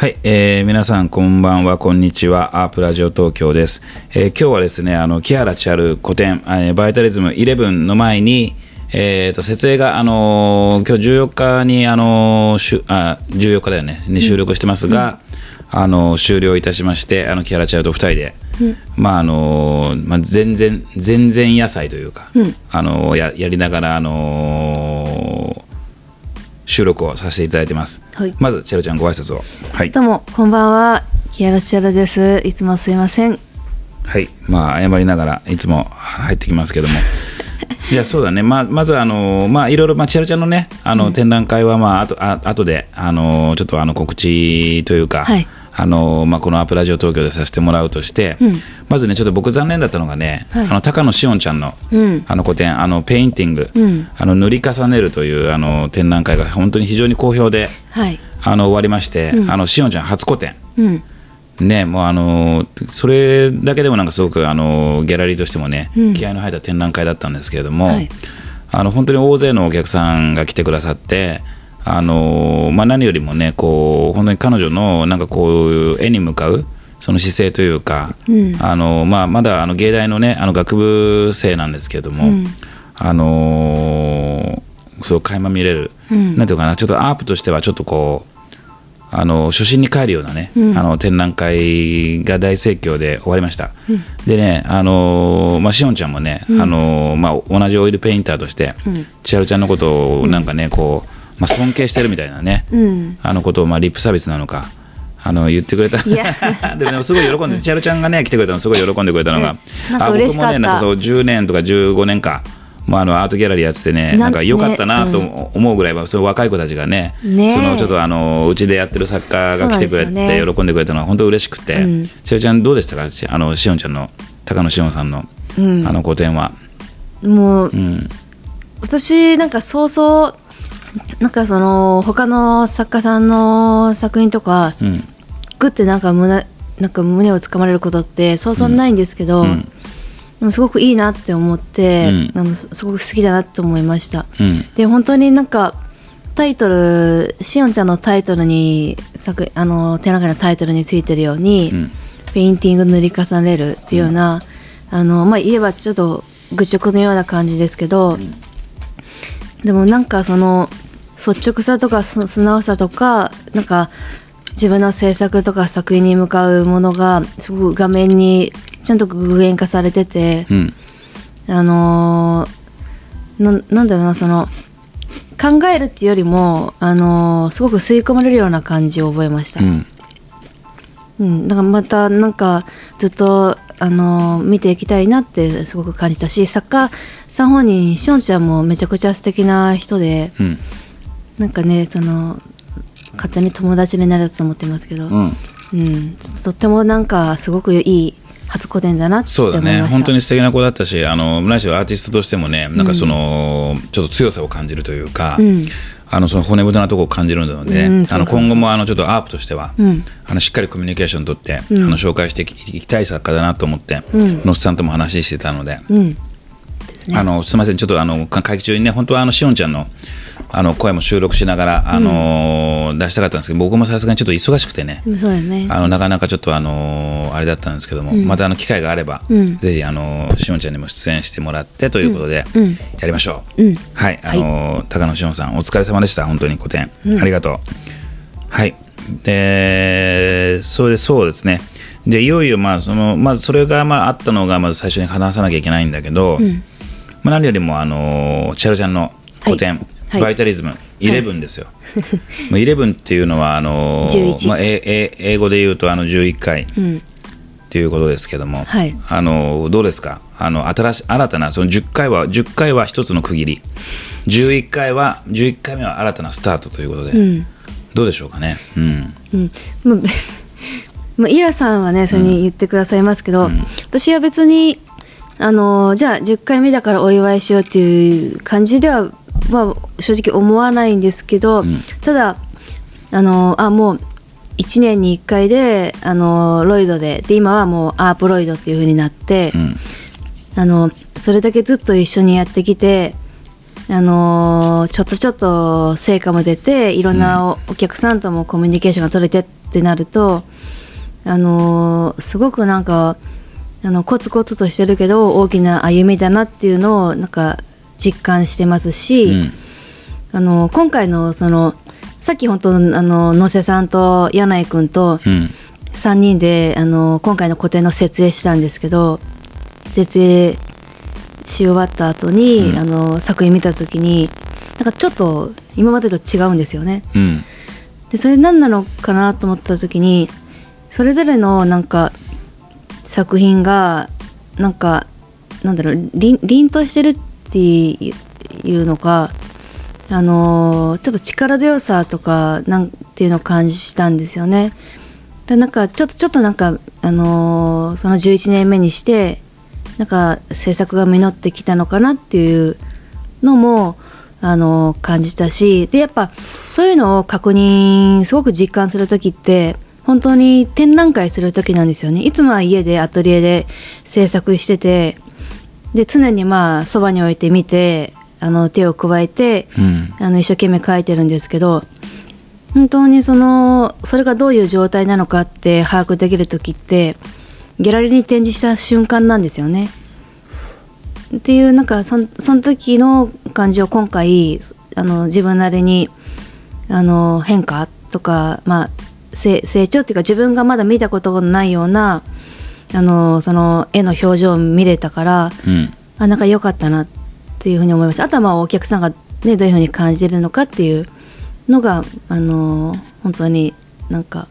はい、えー、皆さんこんばんは、こんにちは、アープラジオ東京です。えー、今日はですね、あの、木原千春古典、えー、バイタリズム11の前に、えーと、設営が、あのー、今日14日に、あのー、しゅあ14日だよね、に収録してますが、うん、あのー、終了いたしまして、あの木原千春と2人で、うん、まああのまあ、全然、全然野菜というか、うん、あのややりながら、あの収録をさせていただいてます。はい、まず、チェロちゃん、ご挨拶を。はい、どうも、こんばんは。木原千春です。いつもすいません。はい、まあ、謝りながら、いつも入ってきますけども。いやそうだね、まあ、まずあの、まあ、いろいろ、まあ、千春ちゃんのね、あの、うん、展覧会は、まあ、あとあ後であのちょっとあの告知というか、はい、あのまあ、このアップラジオ東京でさせてもらうとして、うん、まずね、ちょっと僕、残念だったのがね、はい、あの高野紫音ちゃんの,、あの個展、あのペインティング、あの塗り重ねるというあの展覧会が本当に非常に好評で、はい、あの終わりまして、あの紫音ちゃん初個展。ね、もうあのそれだけでもなんかすごくあのギャラリーとしてもね、うん、気合の入った展覧会だったんですけれども、はい、あの本当に大勢のお客さんが来てくださってあの、まあ、何よりもねこう本当に彼女のなんかこう絵に向かうその姿勢というか、うん、あのまあ、まだあの芸大のねあの学部生なんですけれども、うん、あのそう垣間見れる、うん、なんていうかなちょっとアープとしてはちょっとこうあの初心に帰るようなね、うん、あの展覧会が大盛況で終わりました、うん、でねあの、まあ、しおんちゃんもね、うん、あのまあ、同じオイルペインターとして、千春ちゃんのことをなんかねこう、まあ、尊敬してるみたいなね、あのことを、まあ、リップサービスなのかあの言ってくれた。でも、ね、すごい喜んで千春ちゃんがね来てくれたのすごい喜んでくれたのが、あ僕もねなんかそう10年とか15年かまあ、あのアートギャラリーやっててねなんか良かったなと思うぐらいは、その若い子たちがねそのちょっとあのうちでやってる作家が来てくれて喜んでくれたのは本当嬉しくて、うん、しおちゃんどうでしたか？あのしおんちゃんの高野しおんさんの、うん、あの個展は。もう、うん、私なんかそうそうなんかその他の作家さんの作品とか、うん、グッてなんか胸なんか胸をつかまれることってそうそうないんですけど、うん。すごくいいなって思って、うん、あのすごく好きだなと思いました、うん、で本当になんかタイトルしおんちゃんのタイトルに作あの展覧会のタイトルについてるように、うん、ペインティング塗り重ねるっていうような、あのまあ言えばちょっと愚直のような感じですけど、でもなんかその率直さとか素直さとかなんか自分の制作とか作品に向かうものがすごく画面にちゃんと具現化されてて、うん、あのー、なんだろうなその考えるっていうよりも、あのー、すごく吸い込まれるような感じを覚えました。うん、うん、だからまたなんかずっとあのー、見ていきたいなってすごく感じたし作家さん本人しおんちゃんもめちゃくちゃ素敵な人で、うん、なんかねその勝手に友達になれたと思ってますけど、うん、うん、とってもなんかすごくいい初個展だなってそうだね。本当に素敵な子だったしあの何しろアーティストとしてもねなんかその、うん、ちょっと強さを感じるというか、うん、あのその骨太なところを感じるので、うん、あの今後もあのちょっとアープとしては、あのしっかりコミュニケーション取って、あの紹介していきたい作家だなと思って、のっさんとも話してたので。あのすみません、ちょっとあの会期中にね、本当はあのしおんちゃんのあの声も収録しながら、あのー、出したかったんですけど、僕もさすがにちょっと忙しくてね、ね。あのなかなかちょっと、あのー、あれだったんですけども、うん、またあの機会があれば、うん、ぜひ、あのー、しおんちゃんにも出演してもらってということで、やりましょう。はい、あの高野しおんさん、お疲れ様でした、本当に個展、ありがとう。はい、で、それでそうですね。でいよいよまあそのまずそれがまああったのがまず最初に話さなきゃいけないんだけど、まあ、何よりもあのチェロちゃんの個展、はい。バイタリズム11ですよ、はい、11っていうのはあのまあ、え英語で言うとあの11回っていうことですけども、はい、あのどうですか？あの新し新たなその10回は10回は一つの区切り。11回は11回目は新たなスタートということで、うん、どうでしょうかね？うん、うん。まあ、イラさんはねそれに言ってくださいますけど、うん、私は別にあのじゃあ10回目だからお祝いしようっていう感じではは正直思わないんですけど、うん、ただあのあもう1年に1回であのロイドでで今はもうアープロイドっていう風になって、うん、あのそれだけずっと一緒にやってきてあのちょっとちょっと成果も出ていろんなお客さんともコミュニケーションが取れてっってなるとあのすごくなんかあのコツコツとしてるけど大きな歩みだなっていうのをなんか実感してますし、うん、あの今回のそのさっき本当あの野瀬さんと柳井君と3人で、あの今回の個展の設営したんですけど設営し終わった後に、うん、あの作品見た時になんかちょっと今までと違うんですよね。うん、でそれ何なのかなと思った時にそれぞれのなんか作品がなんかなんだろう凛凛としてるっていうのかあのちょっと力強さとかなんていうのを感じしたんですよね。でなんかちょっとちょっとなんかあのその11年目にしてなんか制作が実ってきたのかなっていうのもあの感じたしでやっぱそういうのを確認すごく実感する時って本当に展覧会する時なんですよねいつもは家でアトリエで制作しててで常にまあそばに置いて見てあの手を加えて、うん、あの一生懸命描いてるんですけど本当にそのそれがどういう状態なのかって把握できる時ってギャラリーに展示した瞬間なんですよね。っていうなんかそその時の感じを今回あの自分なりにあの変化とか、まあ、成長っていうか自分がまだ見たことがないようなあのその絵の表情を見れたから、うん、あなんか良かったなっていうふうに思いました。あとはまあお客さんが、ね、どういうふうに感じてるのかっていうのがあの本当になんか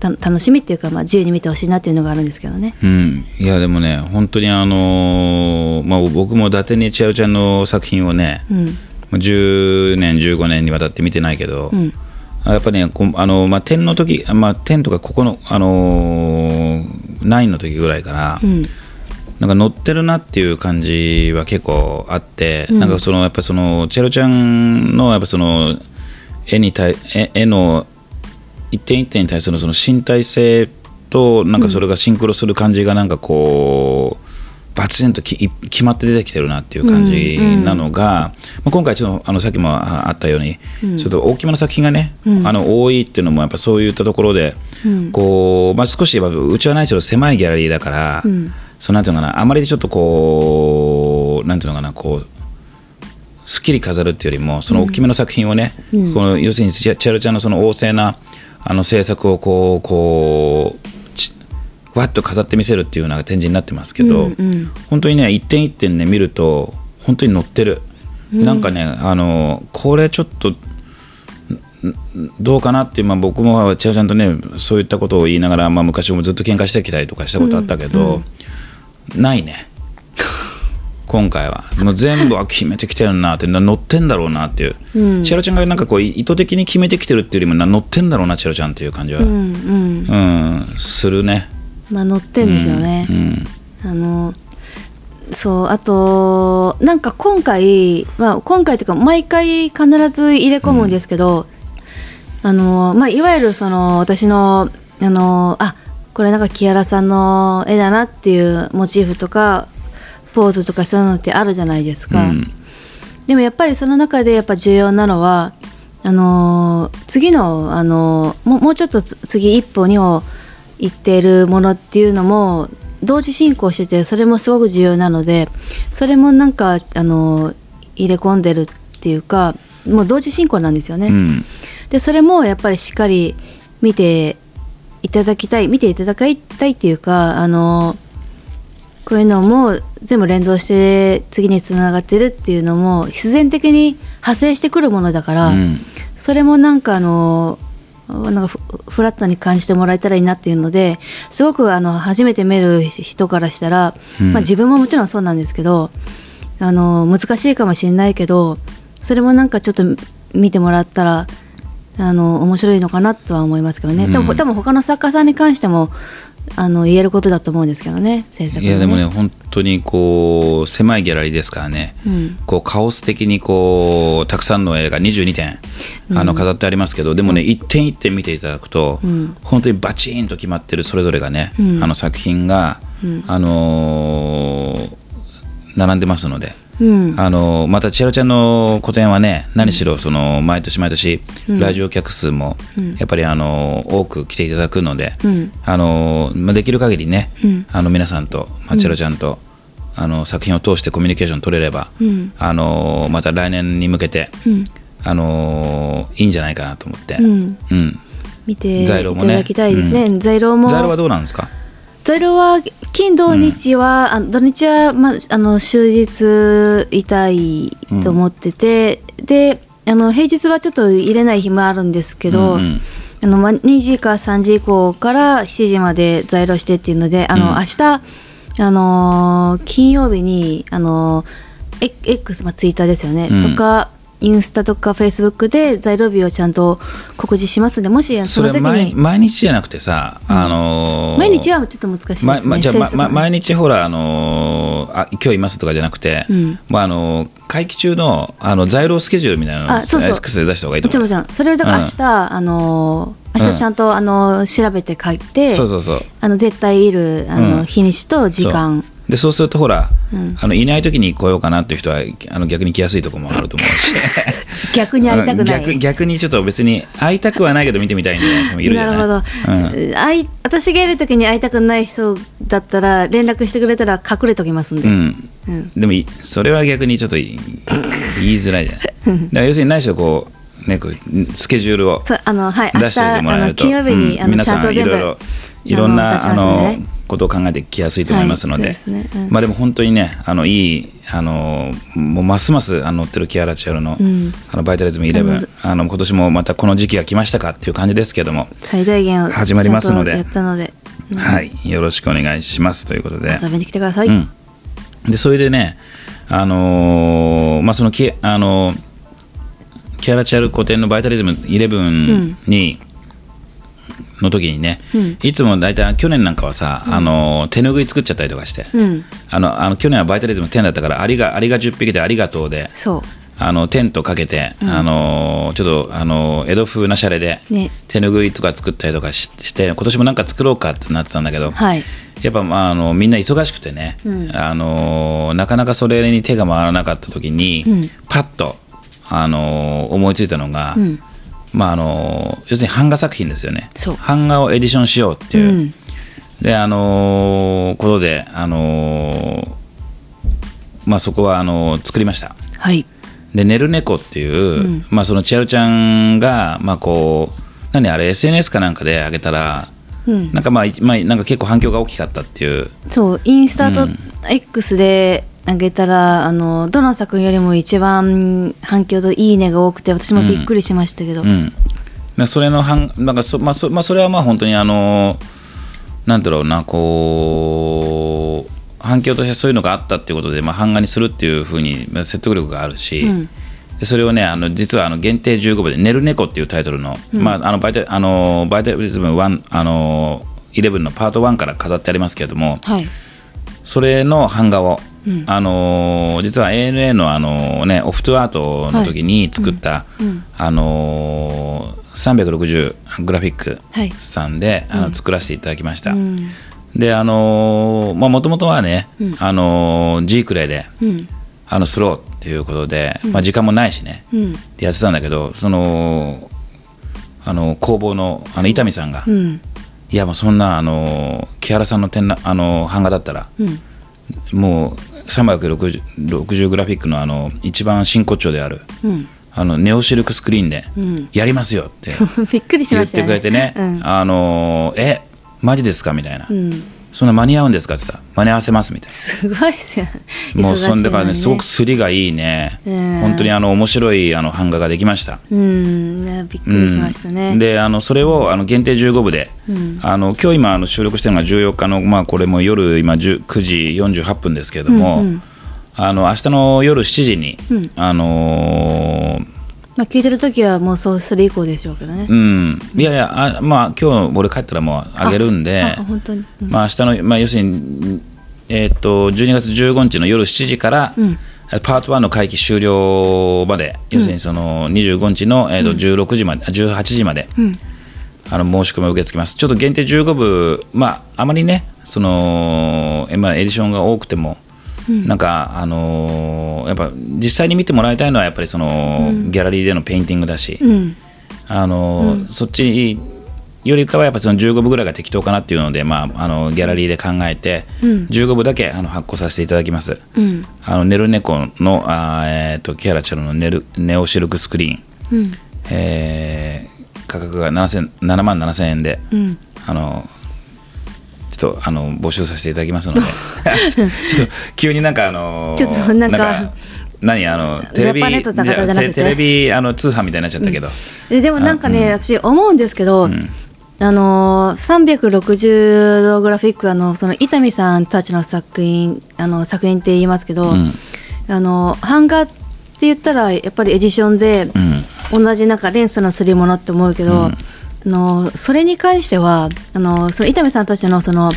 楽しみっていうか、まあ、自由に見てほしいなっていうのがあるんですけどね、うん、いやでもね本当にあのー、まあ、僕も伊達に千代ちゃんの作品をね、うん、10年15年にわたって見てないけど、うん、やっぱりねあの、まあ、点の時、まあ、点とかここの、あのー、9の時ぐらいから、うん、なんか乗ってるなっていう感じは結構あって、うん、なんかそのやっぱそのチェロちゃんのやっぱその絵に対絵絵の一点一点に対するその身体性となんかそれがシンクロする感じがなんかこう、バチンとき決まって出てきてるなっていう感じなのが、うんうん、今回ちょっとあのさっきもあったように、うん、ちょっと大きめの作品がね、うん、あの多いっていうのもやっぱそういったところで、こうまあ、少しうちはないけど狭いギャラリーだから、そうなんていうのかなあまりちょっとこうなんていうのかなこうすっきり飾るっていうよりもその大きめの作品をね、この要するにチェルちゃんのその旺盛なあの制作をこうこうわっと飾ってみせるっていうような展示になってますけど、うんうん、本当にね一点一点ね見ると本当に載ってる、うん、なんかねあのこれちょっとどうかなって、まあ、僕も千代ちゃんとねそういったことを言いながら、まあ、昔もずっと喧嘩してきたりとかしたことあったけど、うんうん、ないね。今回は。もう全部は決めてきてるなって乗ってんだろうなっていう、うん、チェロちゃんがなんかこう意図的に決めてきてるっていうよりも乗ってんだろうなチェロちゃんっていう感じは、うん、うん、するねまあ乗ってんでしょうね、あのそうあとなんか今回、まあ、今回というか毎回必ず入れ込むんですけど、あのまあ、いわゆるその私のあのあこれなんか木原さんの絵だなっていうモチーフとかポーズとかそういうのってあるじゃないですか、うん、でもやっぱりその中でやっぱ重要なのはあのー、次の、あのー、ももうちょっと次一歩二歩行っているものっていうのも同時進行しててそれもすごく重要なのでそれもなんか、あのー、入れ込んでるっていうかもう同時進行なんですよね。うん、でそれもやっぱりしっかり見ていただきたい見ていただきたいっていうかあのこういうのも全部連動して次につながってるっていうのも必然的に派生してくるものだから、うん、それもなんかあのなんかフラットに感じてもらえたらいいなっていうのですごくあの初めて見る人からしたら、うん、まあ、自分ももちろんそうなんですけどあの難しいかもしれないけどそれもなんかちょっと見てもらったらあの面白いのかなとは思いますけどね、うん、多分多分他の作家さんに関してもあの言えることだと思うんですけどね制作、ね、いやでもね本当にこう狭いギャラリーですからね、うん、こうカオス的にこうたくさんの絵が22点あの飾ってありますけど、うん、でもね一点一点見ていただくと、うん、本当にバチンと決まってるそれぞれがね、あの作品が、あのー、並んでますので。うん。あのまた千尋ちゃんの個展はね何しろその毎年毎年来場客数もやっぱりあの多く来ていただくので、うん。あのまあできる限りね、うん。あの皆さんと、まあ、千尋ちゃんと、あの作品を通してコミュニケーション取れれば、うん。あのまた来年に向けて、うん。あのいいんじゃないかなと思って、うん。うん。見ていただきたいですね。在廊も。ザイルはどうなんですか？在廊は金土日は、あ土日は、ま、あの終日いたいと思ってて、であの平日はちょっと入れない日もあるんですけど、うんうん。あのま2時か3時以降から7時まで在廊してっていうのであの、うん。明日あのー金曜日にあの X、まあ、ツイッターですよね、うん。とかインスタとかフェイスブックで在廊日をちゃんと告示しますのでもしその時に毎毎日じゃなくてさ、あのー毎日はちょっと難しいですね。ままじゃあ、ま毎日ほら、あのーあ今日いますとかじゃなくて、うん。まああのー会期中のあの在労スケジュールみたいなのをあそうそう。X で出した方がいいと思う。もちろんもちろん。それをだから明日、あのー明日ちゃんと、あのー調べて書いてそうそうそう。あの絶対いるあの、うん。日にちと時間でそうするとほら、うん。あのいない時に来ようかなっていう人はあの逆に来やすいところもあると思うし。逆に会いたくない、逆逆にちょっと別に会いたくはないけど見てみたいみたいな人もいるじゃな。いなるほど、うん。会い私がいる時に会いたくない人だったら連絡してくれたら隠れときますんで、うん。うん。でもいそれは逆にちょっと言いづらいじゃないだから要するに何しろこうねこうスケジュールを出してもらえると。あの金曜日に、あのうん皆さんいろいろいろんなああのことを考えてきやすいと思いますので,、はいそうですね。うん。まあでも本当にねあのいいあのもうますますあの乗ってるキアラチアロの,、うん。あのバイタリズム11あの今年もまたこの時期が来ましたかっていう感じですけども、最大限を始まりますので。ので、うん。はい。よろしくお願いします。ということで。遊びに来てください、うん、でそれでね、あのーまあ、そのキあのキャラチャル古典のバイタリズム11に、の時にね、うん。いつも大体去年なんかはさ、あのー手ぬぐい作っちゃったりとかして、うん。あのあの去年はバイタリズム10だったからアリがアリが10匹でありがとうでそう。あのテントかけて、あのーちょっと、あのー江戸風なシャレで、ね。手ぬぐいとか作ったりとかしして今年もなんか作ろうかってなってたんだけど、はい。やっぱ、まあ、あのみんな忙しくてね、うん。あのなかなかそれに手が回らなかった時に、うん。パッと、あの思いついたのが、うんまああの要するに版画作品ですよね。版画をエディションしようっていう、うん。であのことで、あのまあ、そこはあの作りました。はい。で「寝る猫」っていう、うん。まあ、その千春ちゃんが、まあ、こう何あれ SNS かなんかで上げたらうん。なんかまあ、まあ、なんか結構反響が大きかったっていう。そうインスタとうん。X で上げたら、あのどの作品よりも一番反響といいねが多くて私もびっくりしましたけど、うん、でそれの反なんかそ,、まあそまあ、それはまあ本当にあのなんだろうなこう反響としてそういうのがあったっていうことで、まあ、版画にするっていうふうにまあ説得力があるし、うん。でそれをねあの実はあの限定15部で「寝る猫」っていうタイトルの,、まあ、あのバイタあのバイタリズム1あの11のパート1から飾ってありますけれどもはい。それの版画を、うん。あのー実は ANA の、あのーね、オフトアートの時に作った、うん。うん。あのー360グラフィックはい。さんで、あの作らせていただきました。うん。であのーまあもともとはね、うん。あのー G くらいでうん。あのスローっていうことで、まあ、時間もないしね、うん。でやってたんだけどそのあの工房のあの伊丹さんが、うん。いやもうそんなあの木原さんの展覧あの版画だったらうん。もう360グラフィックのあの一番真骨頂であるうん。あのネオシルクスクリーンでうん。やりますよって びっくりし言っましたよね。てくれてね、うん。あのえマジですか？みたいな、うんそんな間に合うんですかって言ったら間に合わせますみたいすごいですよもうそんでからねすごくすりがいいね、うん。本当にあの面白いあの版画ができました。うん。ねびっくりしましたね、うん。であのそれをあの限定15部で、うん。あの今日今あの収録してるのが14日の、まあ、これも夜今10 9時48分ですけれども、あの明日の夜7時に、うん。あのーまあ聞いてる時はもうそうそれ以降でしょうけどね、うん、いやいやあまあ今日俺帰ったらもうあげるんで本当に、うん。まあ明日の、まあ、要するに、えーっと12月15日の夜7時から、うん。パート1の会期終了まで、要するにその25日の、えーっと16時まで、あ18時まで、うん。あの申し込みを受け付けます。ちょっと限定15部、まあ、あまりね、そのえまあ、エディションが多くても、なんかあのーやっぱ実際に見てもらいたいのはやっぱりその、ギャラリーでのペインティングだし、うん。あのーそっちよりかはやっぱその15部ぐらいが適当かなっていうので、まあ、あのギャラリーで考えて、うん。15部だけあの発行させていただきます。うん。あのネルネコのあー、えー、とキアラチのネルネオシルクスクリーン、うん。えー価格が7000 7万7000円で、うん。あのちょっとあの募集させていただきますので。ちょっと急になんかあのちょっとなんか何あのテレビテレビあの通販みたいになっちゃったけど、ででもなんかね、私思うんですけど、ん。あのー360度グラフィックあのその伊丹さんたちの作品あの作品って言いますけど、うん。あの版画って言ったらやっぱりエディションでうん。同じなんか連鎖のすり物って思うけど、うんあのそれに関してはあのその伊丹さんたちのその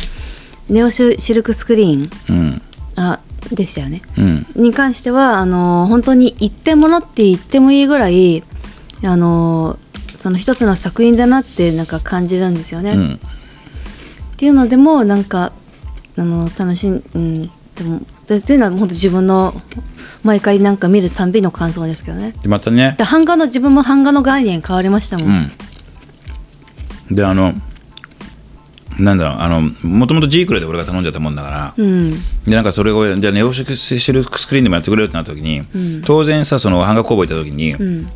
ネオシルクスクリーンうんあでしたよね。うんに関してはあの本当に一点物って言ってもいいぐらいあのその一つの作品だなってなんか感じるんですよね。っうんていうのでもなんかあの楽しん、うん、でもでというのは本当自分の毎回なんか見るたんびの感想ですけどね。でまたねで版画の自分も版画の概念変わりましたもん。うんであのなんだろうあのもともとジークレで俺が頼んじゃったもんだから、うん。でなんかそれをじゃあネオシルクスクリーンでもやってくれるってなった時に、当然さその版画工房行った時に、うん。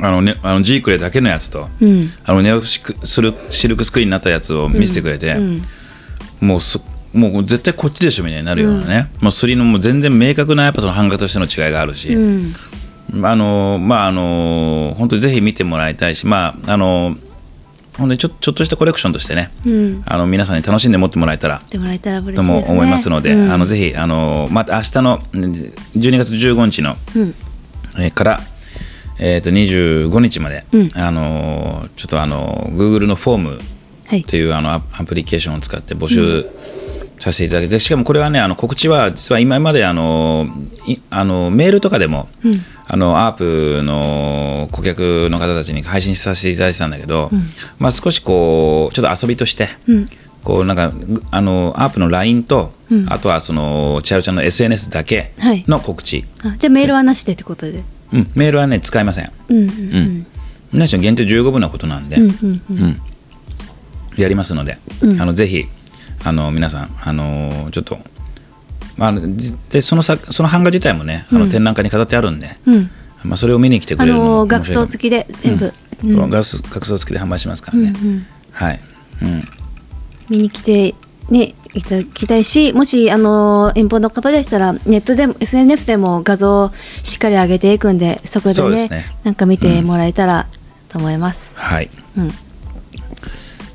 あのね、あのジークレだけのやつと、うん。あのネオシルシルクスクリーンになったやつを見せてくれて、うん。もうそもう絶対こっちでしょみたいになるようなね、もうスリのもう全然明確なやっぱその版画としての違いがあるし、うん。あのまああの本当にぜひ見てもらいたいしまああの本当にちょちょっとしたコレクションとしてね、うん。あの皆さんに楽しんで持ってもらえたらと。も思いますので、うん。あのぜひあのまた明日のうん12月15日の、うん。えーから、えー、と25日まで、うん。あのちょっとあの Google のフォームはい。というあのアアプリケーションを使って募集させていただいて、しかもこれはねあの告知は実は今まであのいあのメールとかでも、あのアープの顧客の方たちに配信させていただいてたんだけど、まあ、少しこうちょっと遊びとして、こうなんかぐあのアープの LINE と、あとはそのチャルちゃんの SNS だけはいの告知、あじゃあメールはなしでってことで。うん、メールはね使いません。うんうんうん。何しろ限定15分なことなんで、うんうんうん。やりますので、あのぜひあの皆さん、あのちょっと、まあ、じでそのさその版画自体もねあの展覧会に飾ってあるんで、うん。まあ、それを見に来てくあれるのも学装付きで全部、うん。学装付きで販売しますからね、はい、うん、見に来てねいただきたいしもしあの遠方の方でしたらネットでも SNS でも画像をしっかり上げていくんでそこでねですね。なんか見てもらえたらと思います。はい。うん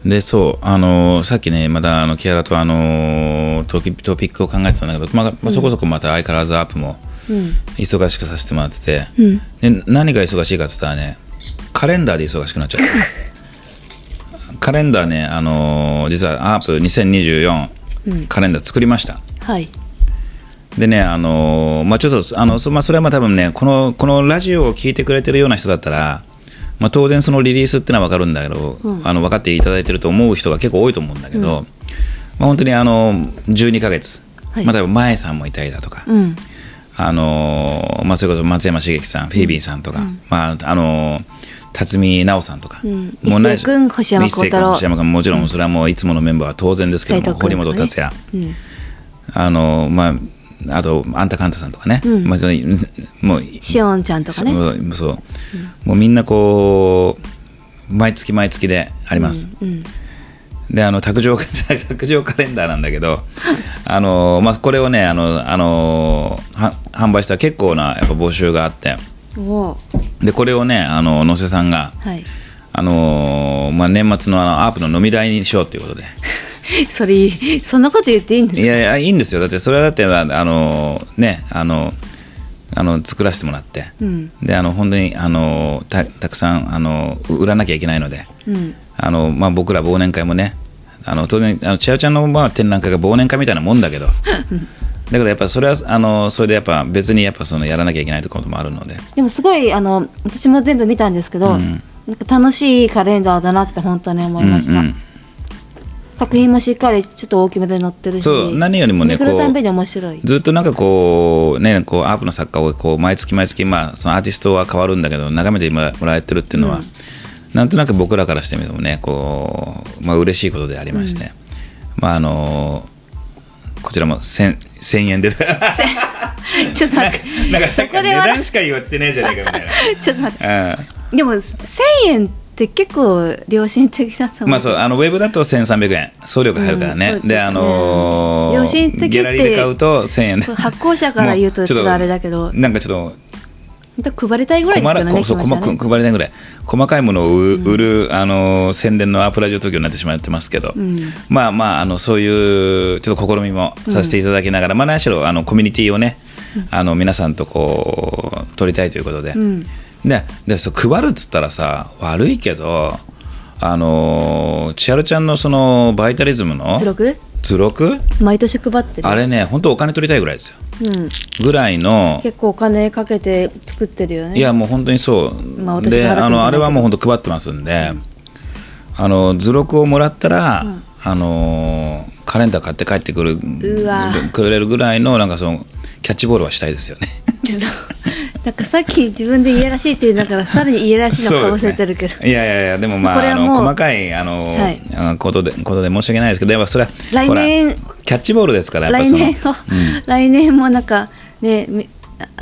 でそうあのーさっきねまたあのキアラとあのートピトピックを考えてたんだけど、まあまあ、そこそこまた相変わらずアップもうん。忙しくさせてもらってて、うん。で何が忙しいかっつったらねカレンダーで忙しくなっちゃった カレンダーねあのー実はアープ2024、カレンダー作りました。はい。でねあのーまあちょっとあのそ,、まあ、それはまあ多分ねこのこのラジオを聞いてくれてるような人だったらまあ、当然そのリリースってのは分かるんだけど、あの分かっていただいてると思う人が結構多いと思うんだけど、まあ、本当にあの12ヶ月、はい。まあ、例えば前さんもいたりだとか、うん。あのーまあ、それこそ松山茂樹さん、フィービーさんとか、まああのー辰巳奈緒さんとか、ん。もうない一世君星山君星山君もちろんそれはもういつものメンバーは当然ですけども、堀本達也、うん。あのーまああとあんたかんたさんとかね、まあ、そのもうしおんちゃんとかね。そうそう、もうみんなこう毎月毎月であります、うんであの卓上 卓上カレンダーなんだけどあの、まあ、これをねあのあのは販売したら結構なやっぱ募集があって。でこれをねあの野瀬さんがはい。あの、まあ、年末のあのアープの飲み代にしようっていうことで それそんなこと言っていいんですか？いやいやいいんですよ。だってそれはだってあのねあのあの作らせてもらって、うん。であの本当にあのたたくさんあの売らなきゃいけないので、うん。あのまあ、僕ら忘年会もねあの当然あの千代ちゃんのまあ展覧会が忘年会みたいなもんだけど。だけどやっぱそれはあのそれでやっぱ別にやっぱそのやらなきゃいけないところもあるので。でもすごいあの私も全部見たんですけど、なんか楽しいカレンダーだなって本当に思いました、うんうん作品もしっかりちょっと大きめで載ってるしそう何よりもねこうずっとなんかこうねこうアープの作家をこう毎月毎月まあそのアーティストは変わるんだけど眺めてもらえてるっていうのは、なんとなく僕らからしてみてもねこうまあ嬉しいことでありまして、まああのこちらも 1000, 1000円で。ちょっと待って。なんかそこでは段しか言ってねえじゃねえかみたい ちょっと待って。な。うんでも1000円って結構良心的だと思う。まあそうあのウェブだと1300円。送料が入るからね、うんであのー良心的ギャラリーで買うと1000円。で発行者から言うとちょっとあれだけど。なんかちょっと配りたいぐらいですからねそう配りないぐらい。細かいものを売売る、あのー宣伝のアプラジオ東京になってしまってますけど、まあまああのそういうちょっと試みもさせていただきながら、まあ何しろあのコミュニティをね、あの皆さんとこう取りたいということで、んででそう配るっつったらさ悪いけどあのー千春ちゃんのそのバイタリズムの図録？図録？毎年配ってる。あれね本当お金取りたいぐらいですよ。うん、ぐらいの結構お金かけて作ってるよね。いやもう本当にそう、まあ私であのあれはもう本当配ってますんで、あの図録をもらったら、あのカレンダー買って帰ってくるくれるぐらいのなんかそのキャッチボールはしたいですよね。ちょっとなんかさっき自分で家らしいって言うんだからさらに家らしいのかぶせてるけど、いやいやいやでもまああの細かいあの、はい。ことでことで申し訳ないですけどやっぱそれは来年キャッチボールですからやっぱ来その。年を、来年もなんかねみ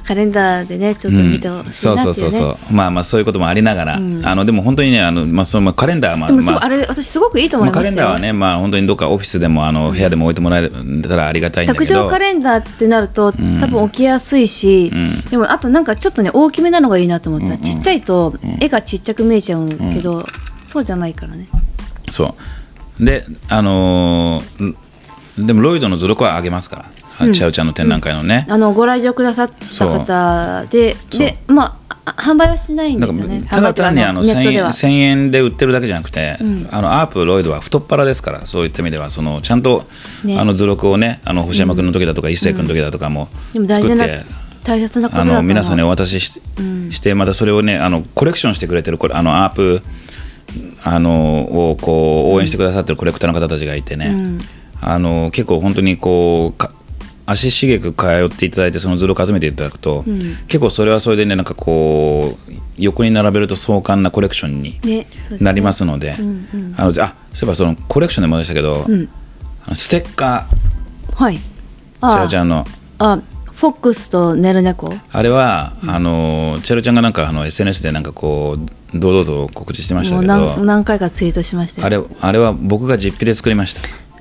カレンダーでねちょっと見てほしいそうなっていううね、そそうそうまあまあそういうこともありながら、あのでも本当にねあの、まあ、そのまあカレンダーはまあまああれ私すごくいいと思いまあ、ましたよ、カレンダーはね、まあ、本当にどっかオフィスでもあの部屋でも置いてもらえたらありがたいんだけ卓ど上カレンダーってなると、多分置きやすいし、でもあとなんかちょっとね大きめなのがいいなと思った、ちっちゃいと絵がちっちゃく見えちゃうけど、そうじゃないからね。そう。であのーでもロイドの図録はあげますから、あチャウちゃんの展覧会のね、あのご来場くださった方ででまああ販売はしないんですよね。ただ単にあの販売っていうかネット 1000, 円では。1000円で売ってるだけじゃなくて、あのアープ、ロイドは太っ腹ですから、そういった意味では、そのちゃんと、ね。あの図録をね、あの星山君の時だとか、一星君の時だとかも作って、大切なことあの皆さんにお渡しし,、して、またそれをね、あのコレクションしてくれてる、これあのアープあのをこう応援してくださってるコレクターの方たちがいてね、あの結構本当にこうか足しげく通っていただいてその図録集めていただくと、結構それはそれでねなんかこう横に並べると壮観なコレクションになりますので、あのあそういえばそのコレクションでもでしたけど、あのステッカはい。ーチャあゃんの。あフォックスと寝る猫。あれは、あのチャルちゃんがなんかあの SNS でなんかこう堂々と告知してましたけど何何回かツイートしましたよ。あれあれは僕が実費で作りまし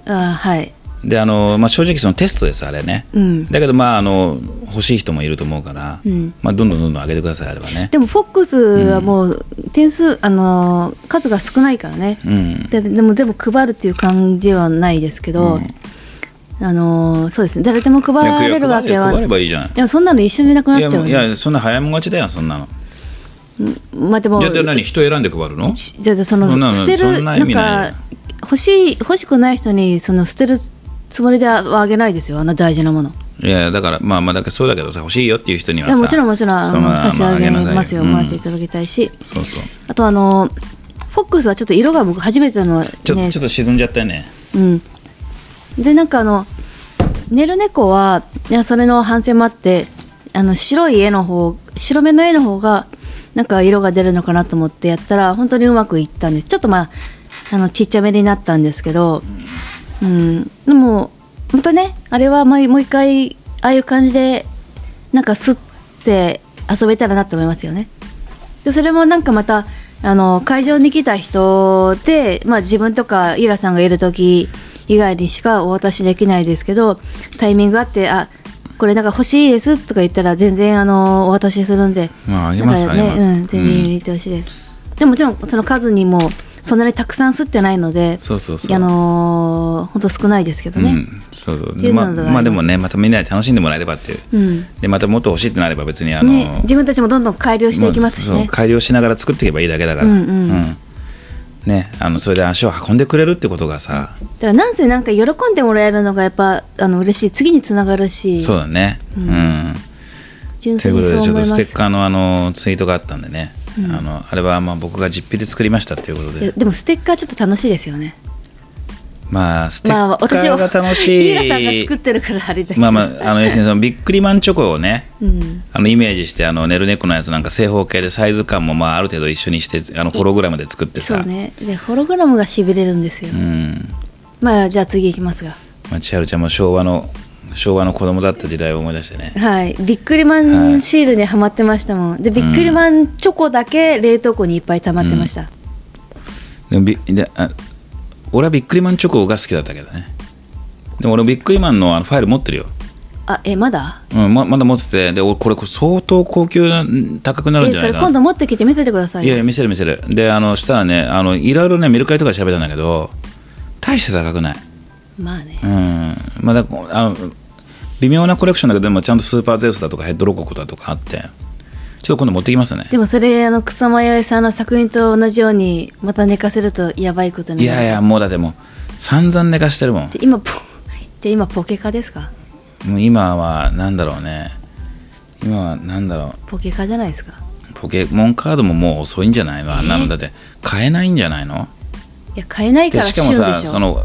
た。あはいであの、まあ、正直そのテストですあれね、うん。だけどまああの欲しい人もいると思うから、ん。まあ、どんどんどんどん上げてくださいあればね。でもフォックスはもう点数、あのー数が少ないからね、うん。ででも全部配るっていう感じはないですけど、あのーそうですね。誰でも配られるわけは配ればいいじゃんい。やそんなの一緒になくないっちゃう。いやそんな早いもん勝ちだよそんなの。まあでもじゃあ何人選んで配るの？じゃあその捨てるなんか欲しい欲しくない人にその捨てるつもりではあげないですよあんな大事なもの。いやだからまあまあだからそうだけどさ欲しいよっていう人にはいさやもちろんもちろん差し上げますよ、もらっていただきたいし。そうそう。あとあのフォックスはちょっと色が僕初めてのね。ちょちょっと沈んじゃったよね。うん、でなんかあの寝る猫はいやそれの反省もあってあの白い絵の方白目の絵の方がなんか色が出るのかなと思ってやったら本当にうまくいったんです。ちょっとまああのちっちゃめになったんですけど、うん、でもまたねあれはもうもう一回ああいう感じでなんかすって遊べたらなと思いますよね。でそれもなんかまたあの会場に来た人で、まあ、自分とかイラさんがいる時以外にしかお渡しできないですけどタイミングがあってあこれなんか欲しいですとか言ったら全然あのお渡しするんで。まああげますねあげます。うん、全然入れてほしいです、でももちろんその数にもそんなにたくさん吸ってないのでそうそうそう。あのー、ほんと少ないですけどね、うん、そうそう。っていうまあます。まあでもねまたみんなで楽しんでもらえればっていう、うん。でまたもっと欲しいってなれば別にあの、ね、自分たちもどんどん改良していきますしね。改良しながら作っていけばいいだけだから、うんうん。ね、あのそれで足を運んでくれるってことがさ、だからなんせなんか喜んでもらえるのがやっぱあの嬉しい。次につながるし。そうだね。うん、純粋ということでちょっにそう思いますとステッカーのあのツイートがあったんでね、あのあれはまあ僕が実費で作りましたっていうことで。でもステッカーちょっと楽しいですよね。まあステまあッカーが楽しい、イーラさんが作ってるからあれだまあまああの要するにそのビックリマンチョコをねうん。あのイメージしてあのネルネックのやつなんか正方形でサイズ感もまあある程度一緒にしてあのホログラムで作ってさ。そうね。でホログラムがしびれるんですよ、うん。まあじゃあ次いきますが。まあ、千春ちゃんも昭和の昭和の子供だった時代を思い出してね。はい。ビックリマはい。ンシールにはまってましたもん。でビックリマンチョコだけ冷凍庫にいっぱい溜まってました、でもビであ俺はビックリマンチョコが好きだったけどね。でも俺ビックリマンのあのファイル持ってるよ、あえまだ？うん、ままだ持ってて。で俺これ相当高級な高くなるんじゃないかな。今度持ってきて見せてくださいよ。いやいや見せる見せる。であのしたらねあのいろいろねメルカリとかで調べたんだけど大して高くない。まあね。うん。まあだあの微妙なコレクションだけどでもちゃんとスーパーゼウスだとかヘッドロココだとかあってちょっと今度持ってきますね。でもそれあの草間彌生さんの作品と同じようにまた寝かせるとやばいことになる。いやいやもうだってもう散々寝かしてるもん。で今ポじゃあ今ポケカですか？もう今はなんだろうね。今はなんだろポケカじゃないですか？うポケモンカードももう遅いんじゃないの？あんなの。だって買えないんじゃないの？いや買えないからでしかも旬でしょ。さその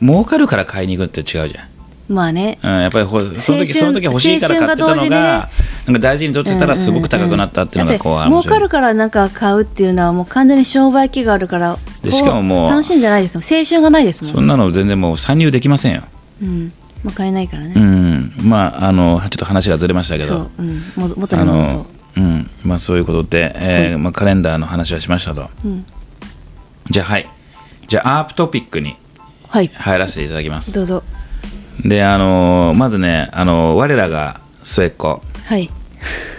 儲かるから買いに行くって違うじゃんまあね。うん、やっぱりほその時その時欲しいから買ってたのががなんか大事に取ってたらすごく高くなったっていうのがこうだって儲かるるからなんか買うっていうのはもう完全に商売気があるからでしかももうこ楽しんでないですもん。青春がないですもんそんなの全然もう参入できませんよ。うん。もう買えないからね、うん。まああのちょっと話がずれましたけど。そう、うん、戻そのうん。まあそういうことで、えーまあ、カレンダーの話はしましたと。う、うん、じゃあはい。じゃあアープトピックにはい。入らせていただきます。どうぞであのまずねあの我らが末っ子。はい。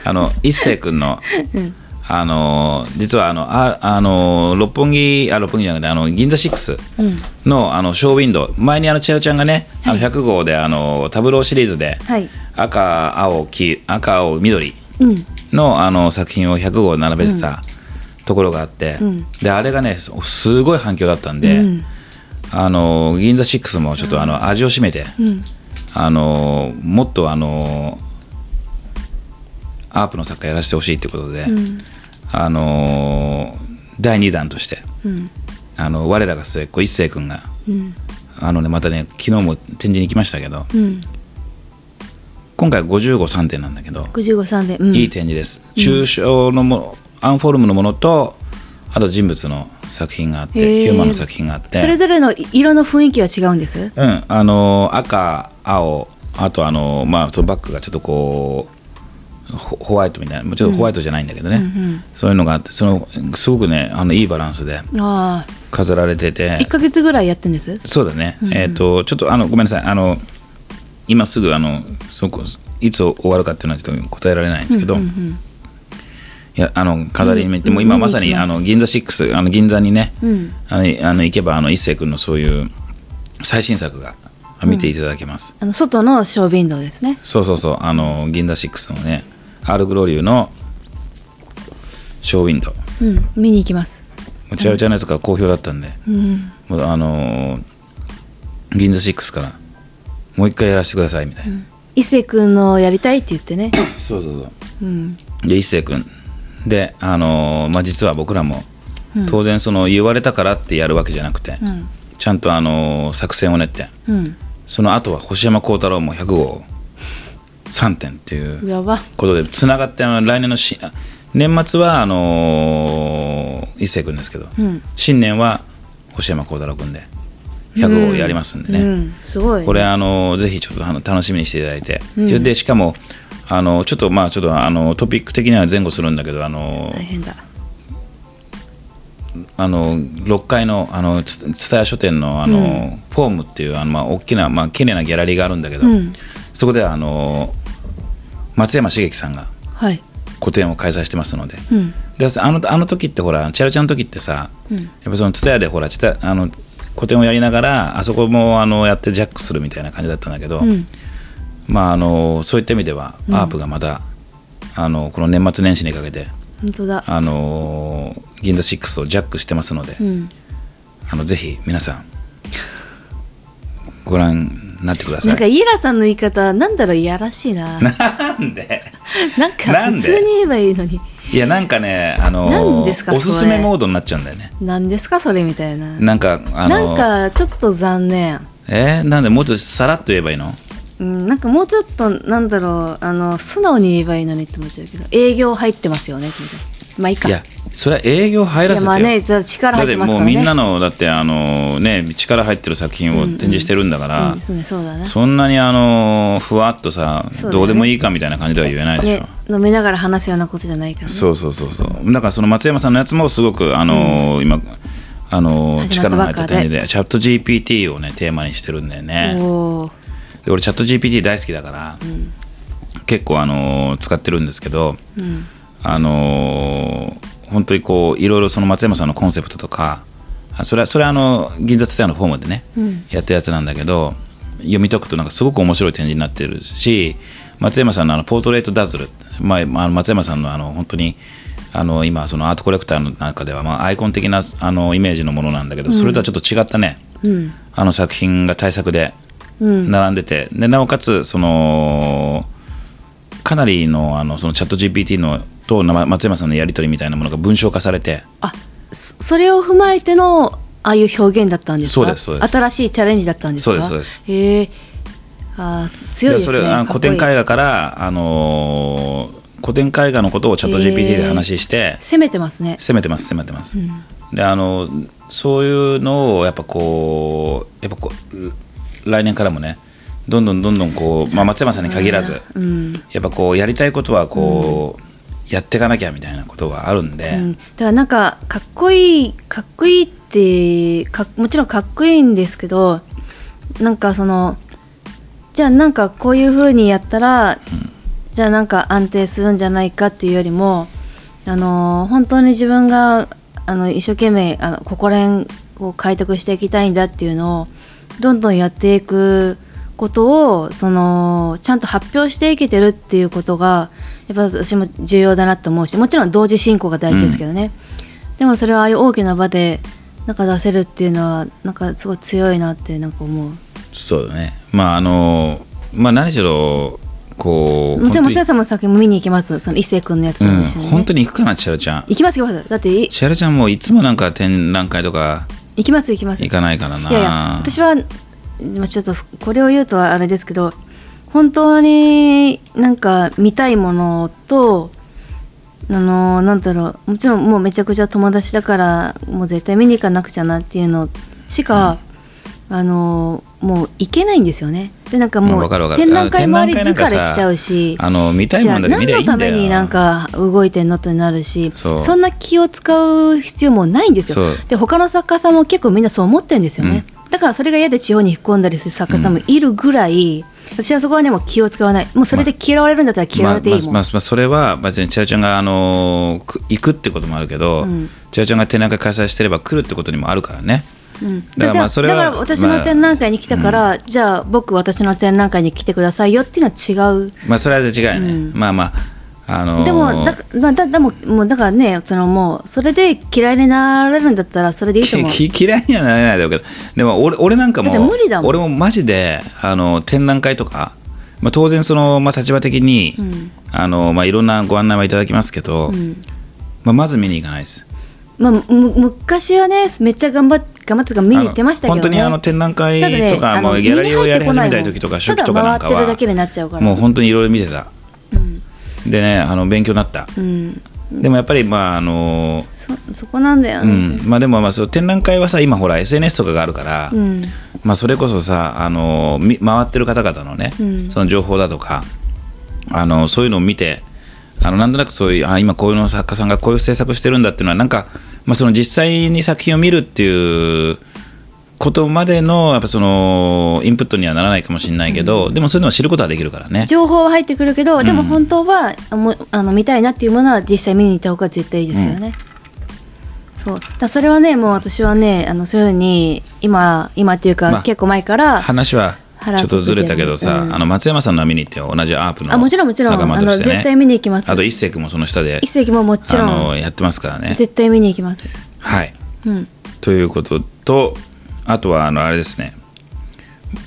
あの一星君の うん。あの実はあのああの六本木あ六本木じゃなくてあの銀座6うん。のあのショーウィンドウ。前にあの千代ちゃんがね、あの100号であのタブローシリーズではい。赤青黄赤青緑うん。のあの作品を100号並べてたところがあって、うん。であれがねすすごい反響だったんで、うんあの銀座6もちょっとあの味を占めて、うん。あのもっとあのアープの作家やらせてほしいということで、うん。あの第2弾としてうん。あの我らが末っ子一星君がうん。あのねまたね昨日も展示に行きましたけどうん。今回55 3点なんだけど、553で、うん、いい展示です。抽象のものアンフォルムのものとあと人物の作品があってヒューマンの作品があって。それぞれの色の雰囲気は違うんですうん、あの赤青あとあのまあそのバッグがちょっとこうホホワイトみたいなちょっとホワイトじゃないんだけどね、うんそういうのがあってそのすごくねあのいいバランスで飾られてて。1か月ぐらいやってんです？そうだね、えっ、とちょっとあのごめんなさい。あの今すぐあのそこいつ終わるかっていうのはちょっと答えられないんですけど、うんうんいやあの飾りに行ってうんもう今まさ見にあの銀座6あの銀座にね、うん。あのあの行けばあの一星君のそういう最新作が見ていただけます、あの外のショーウィンドウですね。そうそうそうあの銀座6のねアールグロリューのショーウィンド。ウうん見に行きます。もうちゃうちゃうのやつが好評だったんで、うん。もうあのー銀座6からもう一回やらせてくださいみたいな、一星君のやりたいって言ってね。そうそうそう。うん。で一星君であのーまあ実は僕らも当然その言われたからってやるわけじゃなくて、うん。ちゃんとあのー作戦を練ってうん。その後は星山幸太郎も100号3点っていうことでつながってあの来年のしあ年末はあのー一星君ですけど、うん。新年は星山幸太郎君で100号やりますんでね、うん。すごいね。これあのぜひちょっとあの楽しみにしていただいて、うん。でしかもあのちょっとまあちょっとあのトピック的には前後するんだけどあの大変だ。あの6階のあのつ蔦屋書店のあの、フォームっていうあのまあ大きなまあ綺麗なギャラリーがあるんだけど、うん。そこではあの松山茂樹さんがはい。個展を開催してますので。うん。であのあの時ってほらチャルちゃんの時ってさ、うん。やっぱその蔦屋でほら蔦あの個展をやりながらあそこもあのやってジャックするみたいな感じだったんだけど、うん。まああのそういった意味では、アープがまたあのこの年末年始にかけて本当だ。あの銀座6をジャックしてますので、うん。あのぜひ皆さんご覧になってくださないんかイーラさんの言い方なんだろういやらしいな。なんで？なんか普通に言えばいいのにいやなんかねあのおすすめモードになっちゃうんだよね。何ですかそれみたいな？なんかあのなんかちょっと残念。え？ーなんでもうちょっとさらっと言えばいいの？うん、なんかもうちょっとなんだろうあの素直に言えばいいのにって思っちゃうけど営業入ってますよねみたいなまあいいか。いやそれは営業入らせてよ。まあねだって力だって入ってますからね。もうみんなのだってあのね力入ってる作品を展示してるんだから、うんそうねそうだね。そんなにあのふわっとさ、どうでもいいかみたいな感じでは言えないでしょ、ね飲みながら話すようなことじゃないから、ね、そうそうそうそう。だからその松山さんのやつもすごくあの、今あの力の入った展示でチャット GPT をねテーマにしてるんだよね。で俺チャット GPT 大好きだから、結構あの使ってるんですけど、うん。あの本当にこういろいろその松山さんのコンセプトとかあそれはそれはあの銀座ツタヤのフォームでね、うん。やったやつなんだけど読み解くとなんかすごく面白い展示になってるし松山さんのあのポートレートダズル、まあ、まあ松山さんのあの本当にあの今そのアートコレクターの中ではまあアイコン的なあのイメージのものなんだけど、それとはちょっと違ったねうん。あの作品が大作でうん。並んでて、でなおかつそのかなりのあのそのチャット GPT のとな松山さんのやり取りみたいなものが文章化されて。あそそれを踏まえてのああいう表現だったんですか？そうですそうです。新しいチャレンジだったんですか？そうですそうです。へえ。あー強いですね。それあの古典絵画画から、あのー古典絵画のことをチャット GPT で話して、攻めてますね。攻めてます攻めてます、であのそういうのをやっぱこうやっぱこう来年からもねどんどんどんどんこう、まあ、松山さんに限らず、うん。やっぱこうやりたいことはこう、やっていかなきゃみたいなことがあるんで、うん、だからなんかかっこいいかっこいいってかもちろんかっこいいんですけどなんかそのじゃあなんかこういう風にやったら、じゃあなんか安定するんじゃないかっていうよりもあの本当に自分があの一生懸命あのここら辺を開拓していきたいんだっていうのをどんどんやっていくことをそのちゃんと発表していけてるっていうことがやっぱ私も重要だなと思うしもちろん同時進行が大事ですけどね、でもそれはああいう大きな場でなんか出せるっていうのはなんかすごい強いなってなんか思う。そうだね。まああのまあ何しろこうもちろん松本田さんも先も見に行きます。その一星君のやつと一緒に、ね。本当に行くかな千春ちゃん。行きます行きます。だってい千春ちゃんもういつもなんか展覧会とか行きます行きます。行かないからな。いやいや私はまあちょっとこれを言うとはあれですけど本当になんか見たいものとあのなんだろうもちろんもうめちゃくちゃ友達だからもう絶対見に行かなくちゃなっていうのしか、あのもう行けないんですよね。でなんかもう展覧会周り疲れしちゃうしあの見たいじゃあものだけ見りゃいいんだよ。何のためになんか動いてんのってなるしそう。んな気を使う必要もないんですよ。で他の作家さんも結構みんなそう思ってるんですよね、だからそれが嫌で地方に引っ込んだりする作家さんもいるぐらい、私はそこはねもう気を使わないもうそれで嫌われるんだったら嫌われていいもん、まあまあまあ、それは別に千代ちゃんが、あの行くってこともあるけど、うん千代ちゃんが展覧会開催してれば来るってことにもあるからね。うんだからまあそれはだから私の展覧会に来たから、じゃあ僕私の展覧会に来てくださいよっていうのは違うまあそれは違うよね。うんまあまあ、あのーでもだ,、まあ、だでももうだからねそのもうそれで嫌いになられるんだったらそれでいいと思う。嫌いにはなれないだろうけどでも俺俺なんかも無理だもん。俺もマジであの展覧会とか、まあ、当然その、まあ、立場的に、ん。あのまあ、いろんなご案内はいただきますけど、ん。まあ、まず見に行かないです。まあ、む昔はねめっちゃ頑張っ頑張ってとか見に行ってましたけどね。本当にあの展覧会とか、あのもうギャラリーをやり始めたい時とか初期とかなんかはっちゃうから。もう本当にいろいろ見てた。うんでねあの勉強になった。うん。でもやっぱりまああのそそこなんだようねん、まあでもまあそう展覧会はさ今ほら SNS とかがあるから、うん。まあそれこそさあのみ回ってる方々のね、うん。その情報だとかあのそういうのを見てあのなんとなくそういうあ今こういうの作家さんがこういう制作してるんだっていうのはなんか、まあ、その実際に作品を見るっていうことまでのやっぱそのインプットにはならないかもしれないけど、でもそういうのを知ることはできるからね。情報は入ってくるけど、でも本当はもうあの見たいなっていうものは実際見に行った方が絶対いいですけどね、そう。だそれはねもう私はねあのそういうふうに今今っていうか、まあ結構前から話はちょっとずれたけどさ、うん。あの松山さんのは見に行ってよ。同じアープのあもちろんもちろん。仲間として、ね、あの絶対見に行きます。あと一星君もその下で。一石ももちろあんのやってますからね。絶対見に行きます。はい。うん。ということとあとはあのあれですね。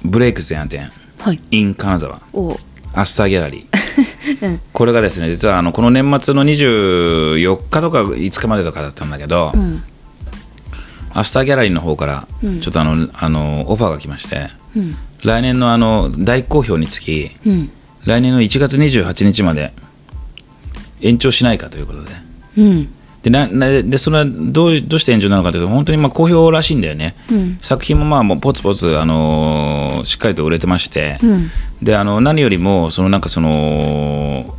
ブレイク前夜店はい。in 金沢。お。アスターギャラリー、これがですね実はあのこの年末の24日とか5日までとかだったんだけど、アスターギャラリーの方からちょっとあの、あのオファーが来まして、来年のあの大好評につき、うん。来年の1月28日まで延長しないかということで。うんでななでそれはどうどうして延長なのかというと本当にまあ好評らしいんだよね、作品もまあもうポツポツ、あのーしっかりと売れてまして、ん。であの何よりもそのなんかその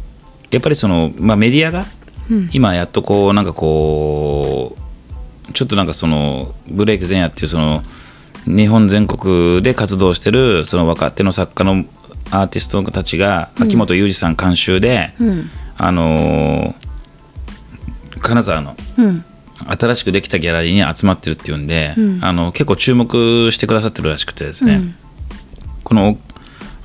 やっぱりその、まあ、メディアが今やっとこうなんかこうちょっとなんかそのブレイク前夜っていうその日本全国で活動してるその若手の作家のアーティストたちが、秋元裕二さん監修で、あのー金沢のうん。新しくできたギャラリーに集まってるっていうんで、あの結構注目してくださってるらしくてですね、この、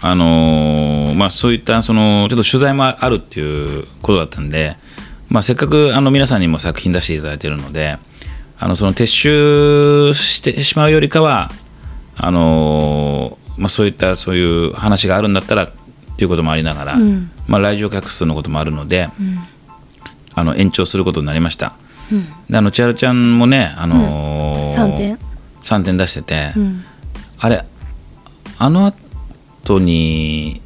あのーまあ、そういったそのちょっと取材もあるっていうことだったんで、まあ、せっかくあの皆さんにも作品出していただいてるのであのその撤収してしまうよりかはあのーまあ、そういったそういう話があるんだったらっていうこともありながら、まあ、来場客数のこともあるので、あの延長することになりました。であの千春ちゃんもね、あのー3点？3点出してて、ん。あれあの後に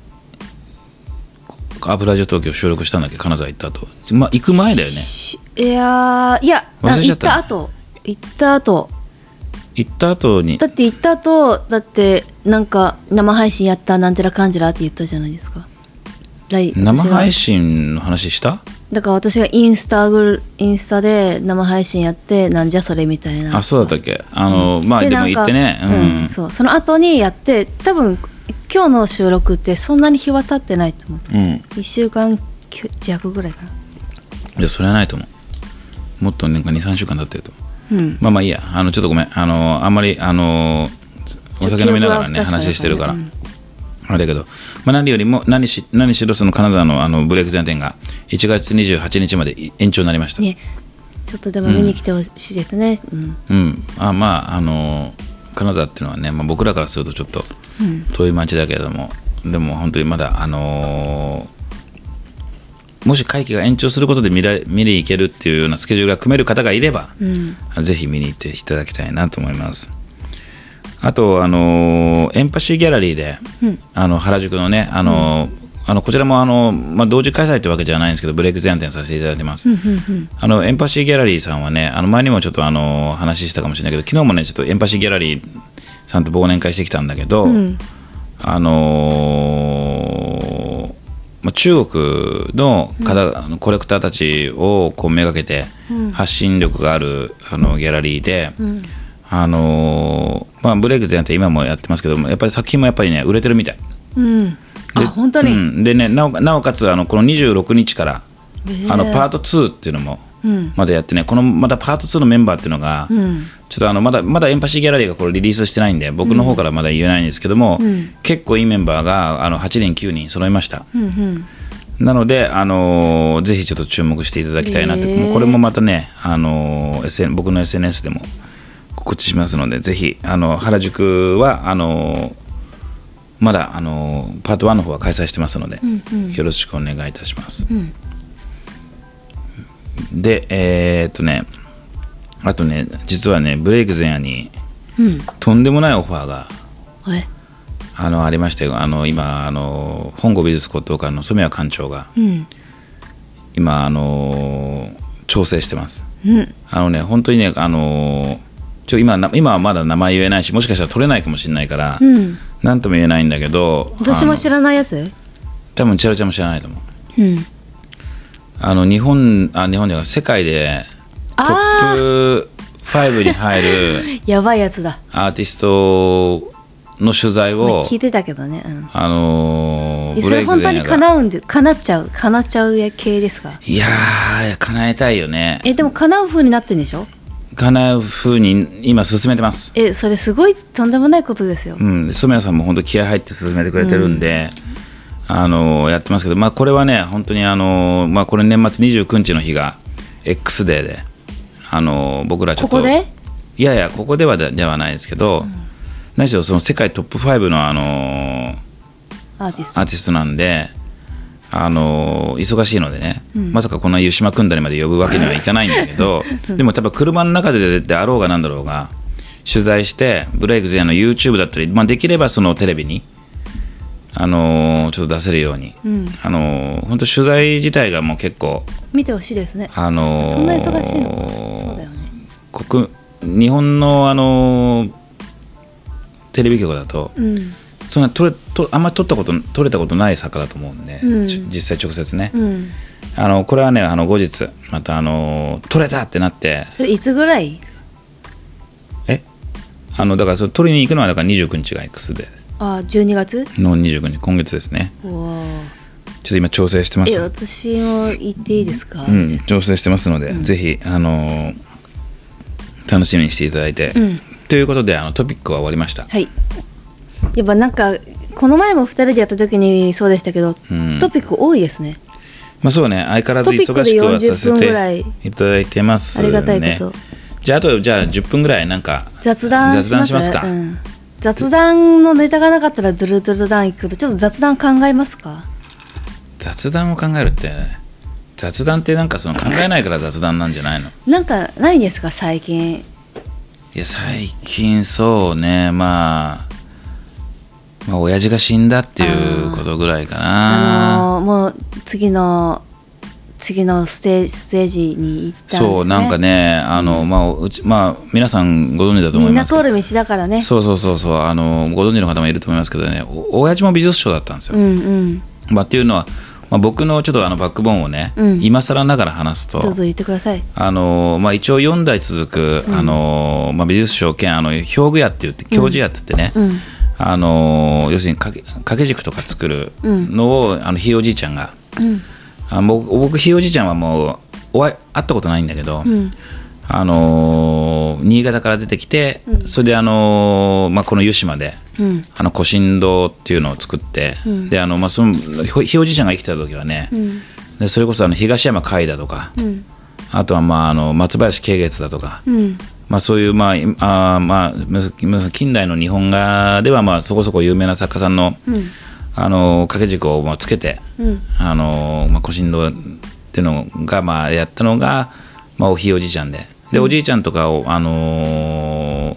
アブラジオ東京収録したんだっけ？金沢行った後、まあ行く前だよね。いやーいや行った。た後。行った後。行った後に。だって行った後だってなんか生配信やったなんちゃらかんちゃらって言ったじゃないですか。来生配信信の話した？だから私がインスタグルインスタで生配信やってなんじゃそれみたいな。あそうだったっけ？あの、まあでもなんか行ってね、うん。そう。その後にやって多分今日の収録ってそんなに日は経ってないと思う。うん。1週間弱ぐらいかな。いやそれはないと思う。もっとなんか23週間経ってると思う。うん。まあまあいいや。あのちょっとごめん。あのあんまりあのお酒飲みながらね話してるから、うん。あれだけど、まあ、何よりも何し何しろその金沢のあのブレイク前店が1月28日まで延長になりました、ね。ちょっとでも見に来てほしいですね。うん。うん。あまああの金沢っていうのはね、まあ、僕らからするとちょっと遠い町だけれども、でも本当にまだあのーもし会期が延長することで見ら見に行けるっていうようなスケジュールが組める方がいれば、ぜひ見に行っていただきたいなと思います。あと、あのーエンパシーギャラリーで、あの原宿のね、あのーあのこちらもあの、まあ、同時開催というわけじゃないんですけど、ブレイク前店させていただいてます。あのエンパシーギャラリーさんはね、あの前にもちょっとあの話したかもしれないけど、昨日もね、ちょっとエンパシーギャラリーさんと忘年会してきたんだけど、あのーまあ、中国の方、あのコレクターたちをこうめがけて発信力があるあのギャラリーで、あのーまあ、ブレイク前って今もやってますけどもやっぱり作品もやっぱりね売れてるみたい。うん。あで本当に、うん、でねなおなおかつあのこの26日から、あのパート2っていうのもまだやってね、このまたパート2のメンバーっていうのが、ちょっとあのまだまだエンパシーギャラリーがこれリリースしてないんで僕の方からまだ言えないんですけども、結構いいメンバーがあの8人9人揃いました、なので、あのーぜひちょっと注目していただきたいなって、へーこれもまたね、あのー SN 僕の SNS でも告知しますのでぜひあの原宿はあのーまだあのーパート1の方は開催してますので、よろしくお願いいたします。で、えーっとね、あとね、実はね、ブレイク前夜にうん。とんでもないオファーがはいあのありまして、あの今あの、本郷美術骨董館の染谷館長がうん。今あの調整してます。うん。あのね、本当にね、あのちょ今な今はまだ名前言えないし、もしかしたら取れないかもしれないから、うん。なんとも言えないんだけど、私も知らないやつ？多分チャラちゃんも知らないと思う。うん。あの日本あ日本では世界でトあップ5に入る やばいやつだ。アーティストの取材を聞いてたけどね、うん。あのーえそれ本当に叶うんで叶っちゃう叶っちゃう系ですか？いやー叶えたいよね。えでも叶う風になってんでしょ？叶う風に今進めてます。えそれすごいとんでもないことですよ、うん。で染谷さんも本当気合入って進めてくれてるんで、あのーやってますけどまあこれはね本当にあのーまあこれ年末29日の日が X デーであのー僕らちょっとここで？いやいやここではでではないですけど、何しろその世界トップ5のあのーアーティスト。アーティストなんで、あの忙しいのでね、まさかこんな湯島組んだりまで呼ぶわけにはいかないんだけど、でも多分車の中でであろうがなんだろうが取材してブレイク前の YouTube だったり、まあ、できればそのテレビに、あのちょっと出せるように、あの本当取材自体がもう結構、見てほしいですね。あのそんな忙しいの？そうだよね。国日本の、あのテレビ局だと、うんそんな撮れとあんまり撮ったこと撮れたことない作家だと思うんで、うん。実際直接ね、うん。あのこれはねあの後日またあの撮れたってなって。それいつぐらい？え？あのだからそれ撮りに行くのはだから29日が X で。あ12月？の29日今月ですね。ちょっと今調整してます。え私も行っていいですか、うん調整してますので、ぜひあの楽しみにしていただいて、うん。ということであのトピックは終わりました。はいやっぱなんかこの前も2人でやった時にそうでしたけど、うん。トピック多いですね。まあそうね。相変わらず忙しくはさせトピックで40分ぐらい。ていただいてますね。ありがたいこと。じゃああとじゃあ10分ぐらいなんか雑談しますします。か、うん、雑談のネタがなかったらドゥルドゥル談行くとちょっと雑談考えますか？雑談を考えるって雑談ってなんかその考えないから雑談なんじゃないの？なんかないんですか最近？いや最近そうね。まあまあ親父が死んだっていうことぐらいかな。あのーもう次の次のステージステージに行ったね、そうなんかねあの、まあうちまあ皆さんご存知だと思みんないますけど。通る道だからね。そうそうそうそう。あのご存知の方もいると思いますけどね。お親父も美術賞だったんですよ、うんうん。まあ、っていうのは、まあ、僕のちょっとあのバックボーンをね、うん。今更ながら話すとどうぞ言ってください。あのまあ、一応4代続く、あのまあ、美術賞兼あの表具屋って言って教授屋って言ってね、うんあの要するに掛け軸とか作るのを、あのひいおじいちゃんが。うん。あ僕僕ひいおじいちゃんはもうお会ったことないんだけど、うん。あの新潟から出てきて、それで、あのまあ、この湯島で、うん。あの古神堂っていうのを作って、であのまあ、そのひひいおじいちゃんが生きてた時はね、うん。でそれこそあの東山海だとか、うん。あとは、まあ、あの松林慶月だとか、うんまあ、そういう、まあいあーまあ、近代の日本画では、まあ、そこそこ有名な作家さんの,、あの掛け軸をまあつけて、うん。あのまあ、古神堂っていうのが、まあ、やったのが、まあ、おひいおじいちゃんで。で、おじいちゃんとかを、あのー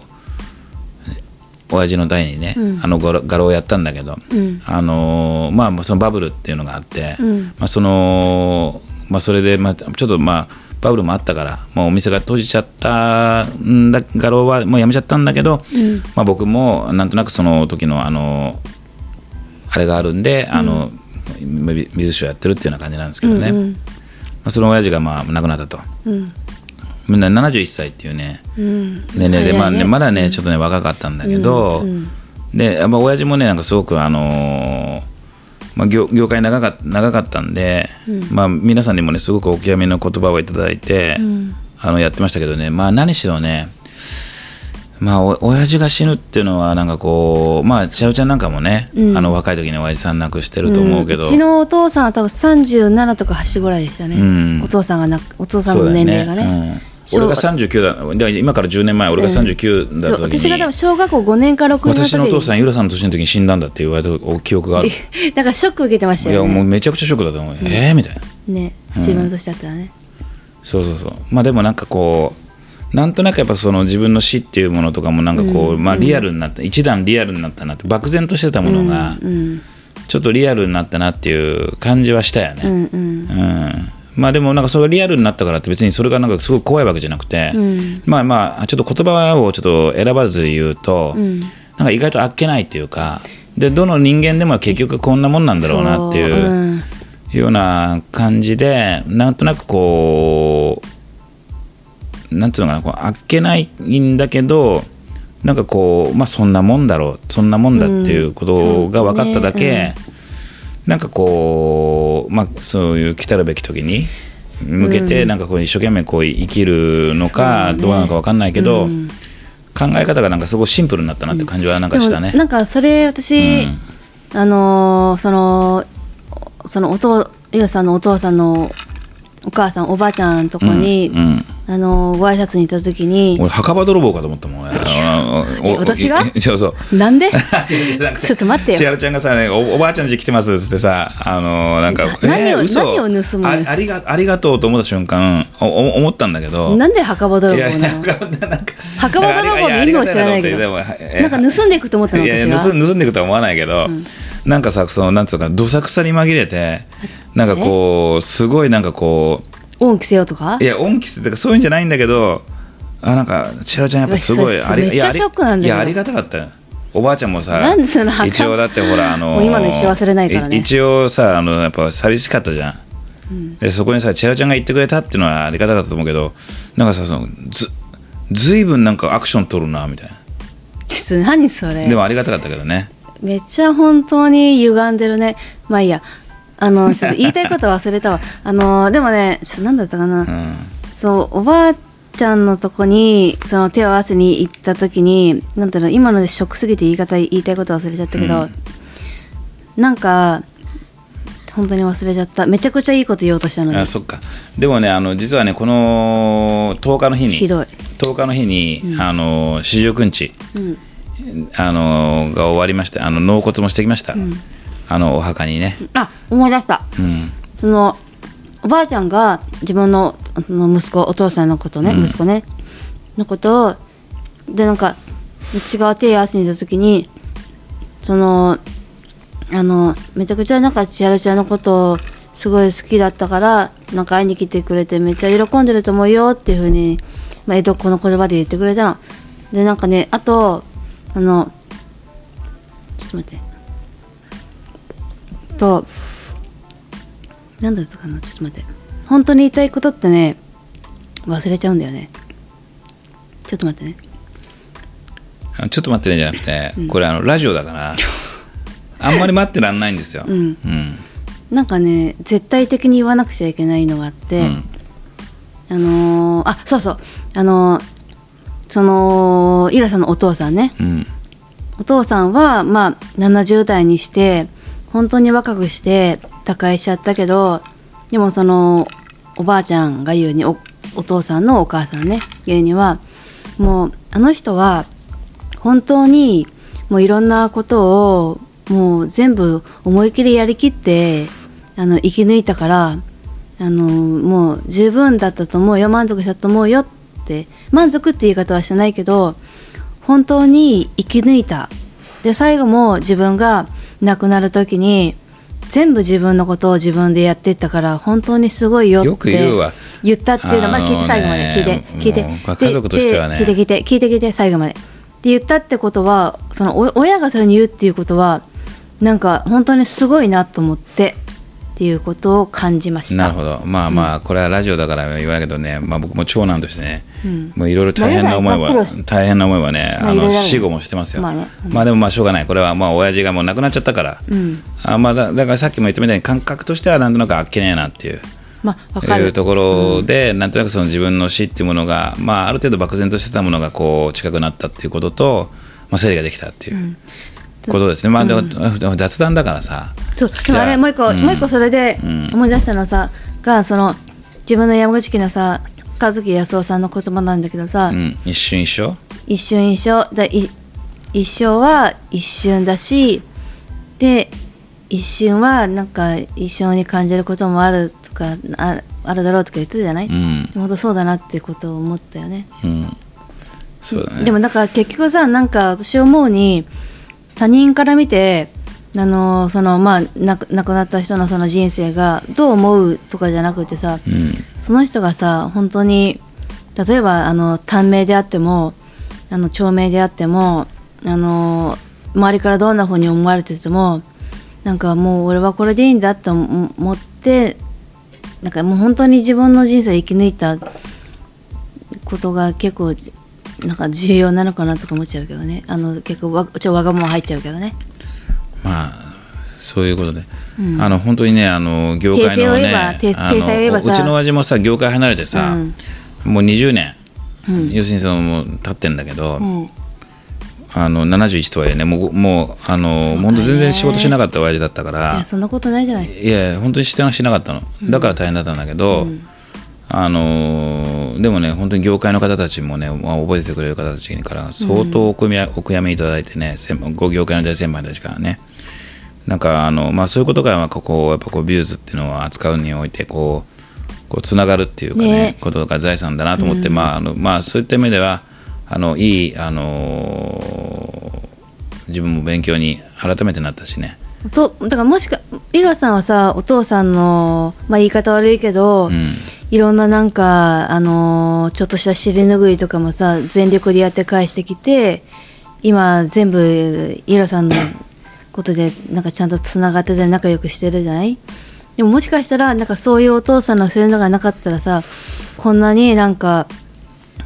親父の代にね、あの画廊画廊をやったんだけど、うん。あのーまあ、そのバブルっていうのがあって、うん。まあ、そのまあ、それで、まあ、ちょっとまあバブルもあったから、まあ、お店が閉じちゃったんだ画廊はもうやめちゃったんだけど、まあ、僕もなんとなくその時のあのあれがあるんで、あの美美術賞やってるっていうような感じなんですけどね、うんまあ、その親父がまあ亡くなったと。うん。みんな71歳っていうねうん。年齢で、まあね、まだねちょっとね若かったんだけど、でやっぱ親父もねなんかすごくあのーまあ、業業界長か長かったんで、まあ、皆さんにもねすごくお極めの言葉をいただいて、あのやってましたけどね。まあ何しろねまあお親父が死ぬっていうのはなんかこうまあちゃうちゃんなんかもね、あの若い時に親父さん亡くしてると思うけど、うちのお父さんは多分37とか8ぐらいでしたね、ん。お父さんがなお父さんの年齢がね。うん俺が39だだ今から10年前俺が39だった時に、私が多分小学校5年か6年の私のお父さん、ユラさんの年の時に死んだんだって言われた記憶がある。いだからショック受けてましたや、よね。もうめちゃくちゃショックだと思うよ。えーみたいな。ね。自分の年だったらね、そうそうそう。まあでもなんかこう、なんとなくやっぱその自分の死っていうものとかもなんかこう、まあリアルになった、一段リアルになったなって、漠然としてたものが、うん。ちょっとリアルになったなっていう感じはしたよね。うんうん。うんまあでもなんかそれがリアルになったからって別にそれがなんかすごい怖いわけじゃなくて、ん。まあまあちょっと言葉をちょっと選ばず言うと、ん。なんか意外とあっけないっていうかでどの人間でも結局こんなもんなんだろうなっていうような感じでなんとなくこうなんていうのかなこうあっけないんだけどなんかこうまあそんなもんだろうそんなもんだっていうことが分かっただけ、なんかこうまあそういう来たるべき時に向けてなんかこう一生懸命こう生きるのかどうなのか分かんないけど、うん。考え方がなんかすごいシンプルになったなって感じはなんかしたね。なんかそれ私、うん。あのーそのそのお父ゆうさんのお父さんのお母さんおばあちゃんのとこに、うんあのご挨拶に行った時に俺墓場泥棒かと思ったもんね 私が？いそうそう。なんで？ちょっと待ってよ。千春ちゃんがさ、ね、おおばあちゃん家来てますっつってさあのなんかな何を嘘。何を盗むの？あありがありがとうと思った瞬間おお思ったんだけど。なんで墓場泥棒なの？墓場泥棒の意味を知らないけど。なんか盗んでいくと思ったの？私がや盗んでいくとは思わないけど、なんかさそのなんつうかどさくさに紛れてなんかこうすごいなんかこ恩着せようとか？ういや恩着せとかそういうんじゃないんだけどあなんか千春ちゃんやっぱすごいそれめっちゃショックなんだよいやありがたかったよ。おばあちゃんもさなんでその墓？一応だってほらあの もう今の一生忘れないからね。い一応さあのやっぱ寂しかったじゃん、でそこにさ千春ちゃんが言ってくれたっていうのはありがたかったと思うけどなんかさそのずずいぶんなんかアクション取るなみたいな。ちょっと何それ？でもありがたかったけどね。めっちゃ本当に歪んでるね。まあいいやあのちょっと言いたいこと忘れたわ。あのでもねちょっと何だったかな、うん。そうおばあちゃんのとこにその手を合わせに行った時になんていうの今のでショックすぎて言い方言いたいこと忘れちゃったけど、なんか本当に忘れちゃった。めちゃくちゃいいこと言おうとしたのに。あそっか。でもねあの実はねこの10日の日にひどい。10日の日に、あの四十九日、うん。あのが終わりましてあの納骨もしてきました、あのお墓にね、あ思い出した。うん。そのおばあちゃんが自分のあの息子お父さんのことね、うん。息子ねのことをでなんか私が手を合わせに行った時にそのあのめちゃくちゃなんか千春ちゃんのことをすごい好きだったからなんか会いに来てくれてめっちゃ喜んでると思うよっていうふうに、まあ、江戸っ子の言葉で言ってくれたの。でなんかねあとあのちょっと待ってとなんだったかなちょっと待って。本当に言いたいことってね忘れちゃうんだよね。ちょっと待ってね。ちょっと待ってねじゃなくて、これあのラジオだから あんまり待ってらんないんですよ、うん。うん。なんかね絶対的に言わなくちゃいけないのがあって、うん。あのーあそうそう。あのーそのイラさんのお父さんね。うん。お父さんはまあ70代にして本当に若くして他界しちゃったけどでもそのおばあちゃんが言うにお父さんのお母さんね言うにはもうあの人は本当にもういろんなことをもう全部思い切りやりきってあの生き抜いたからあのもう十分だったと思うよ満足したと思うよって満足って言い方はしてないけど本当に生き抜いた。で最後も自分が亡くなる時に全部自分のことを自分でやっていったから本当にすごいよって言ったっていうのまあ聞いて最後まで聞いて聞いて家族として聞いて聞いて聞いて聞いて最後まで。って言ったってことはそのお親がそういうふうに言うっていうことはなんか本当にすごいなと思ってっていうことを感じました。なるほど。まあまあこれはラジオだから言わないけどね、まあ、僕も長男としてね、うんもういろいろ大変な思いは大変な思いはね、あの死後もしてますよ、まあでもまあしょうがない。これはまあ親父がもう亡くなっちゃったから、うん。あまあだだからさっきも言ったみたいに感覚としてはなんとなくあっけねえなっていう。まあわかる。いうところで、なんとなくその自分の死っていうものが、まあ、ある程度漠然としてたものがこう近くなったっていうことと、まあ、整理ができたっていうことですね、まあでも雑談だからさ。そう。でもあれもう一個、うん。もう一個それでうん。思い出したのさ、がその自分の山口家のさ和樹康夫さんの言葉なんだけどさ、うん、一瞬一緒？一瞬一生だい一生は一瞬だしで一瞬はなんか一生に感じることもあるとかああるだろうとか言ってたじゃない、うん、本当そうだなってことを思ったよね。うん、そうだね。でもだから結局さなんか私思うに他人から見てあのそのまあ亡く亡くなった人のその人生がどう思うとかじゃなくてさうん。その人がさ本当に例えばあの短命であってもあの長命であってもあの周りからどんな風に思われててもなんかもう俺はこれでいいんだと思ってなんかもう本当に自分の人生を生き抜いたことが結構なんか重要なのかなとか思っちゃうけどね。あの結構わちょっとわがまま入っちゃうけどねまあそういうことで、うん。あの本当にねあの業界のねうちの親父もさ業界離れてさ、うん。もう20年、うん。要するにそのもう経ってんだけど、うん。あの71とはいえねもうもうあの本当全然仕事しなかった親父だったかいらやそんなことないじゃない。いや本当にしてなしなかったの。だから大変だったんだけど、あののでもね本当に業界の方たちもね、まあ、覚えててくれる方たちから相当お悔や,、お悔やみいただいてね専門ご業界の大先輩たちからねなんかあの、まあ、そういうことがここやっぱこうビューズっていうのを扱うにおいてこうこうつながるっていうかねね。ことが財産だなと思って、まああのまあ、そういった意味ではあのいい、あの自分も勉強に改めてなったしね。とだからもしかイルワさんはさお父さんの、まあ、言い方悪いけど、うん。いろんななんか、あのーちょっとした尻拭いとかもさ全力でやって返してきて今全部イルワさんのことでなんかちゃんとつながってて仲良くしてるじゃない？でももしかしたらなんかそういうお父さんのそういうのがなかったらさこんなになんか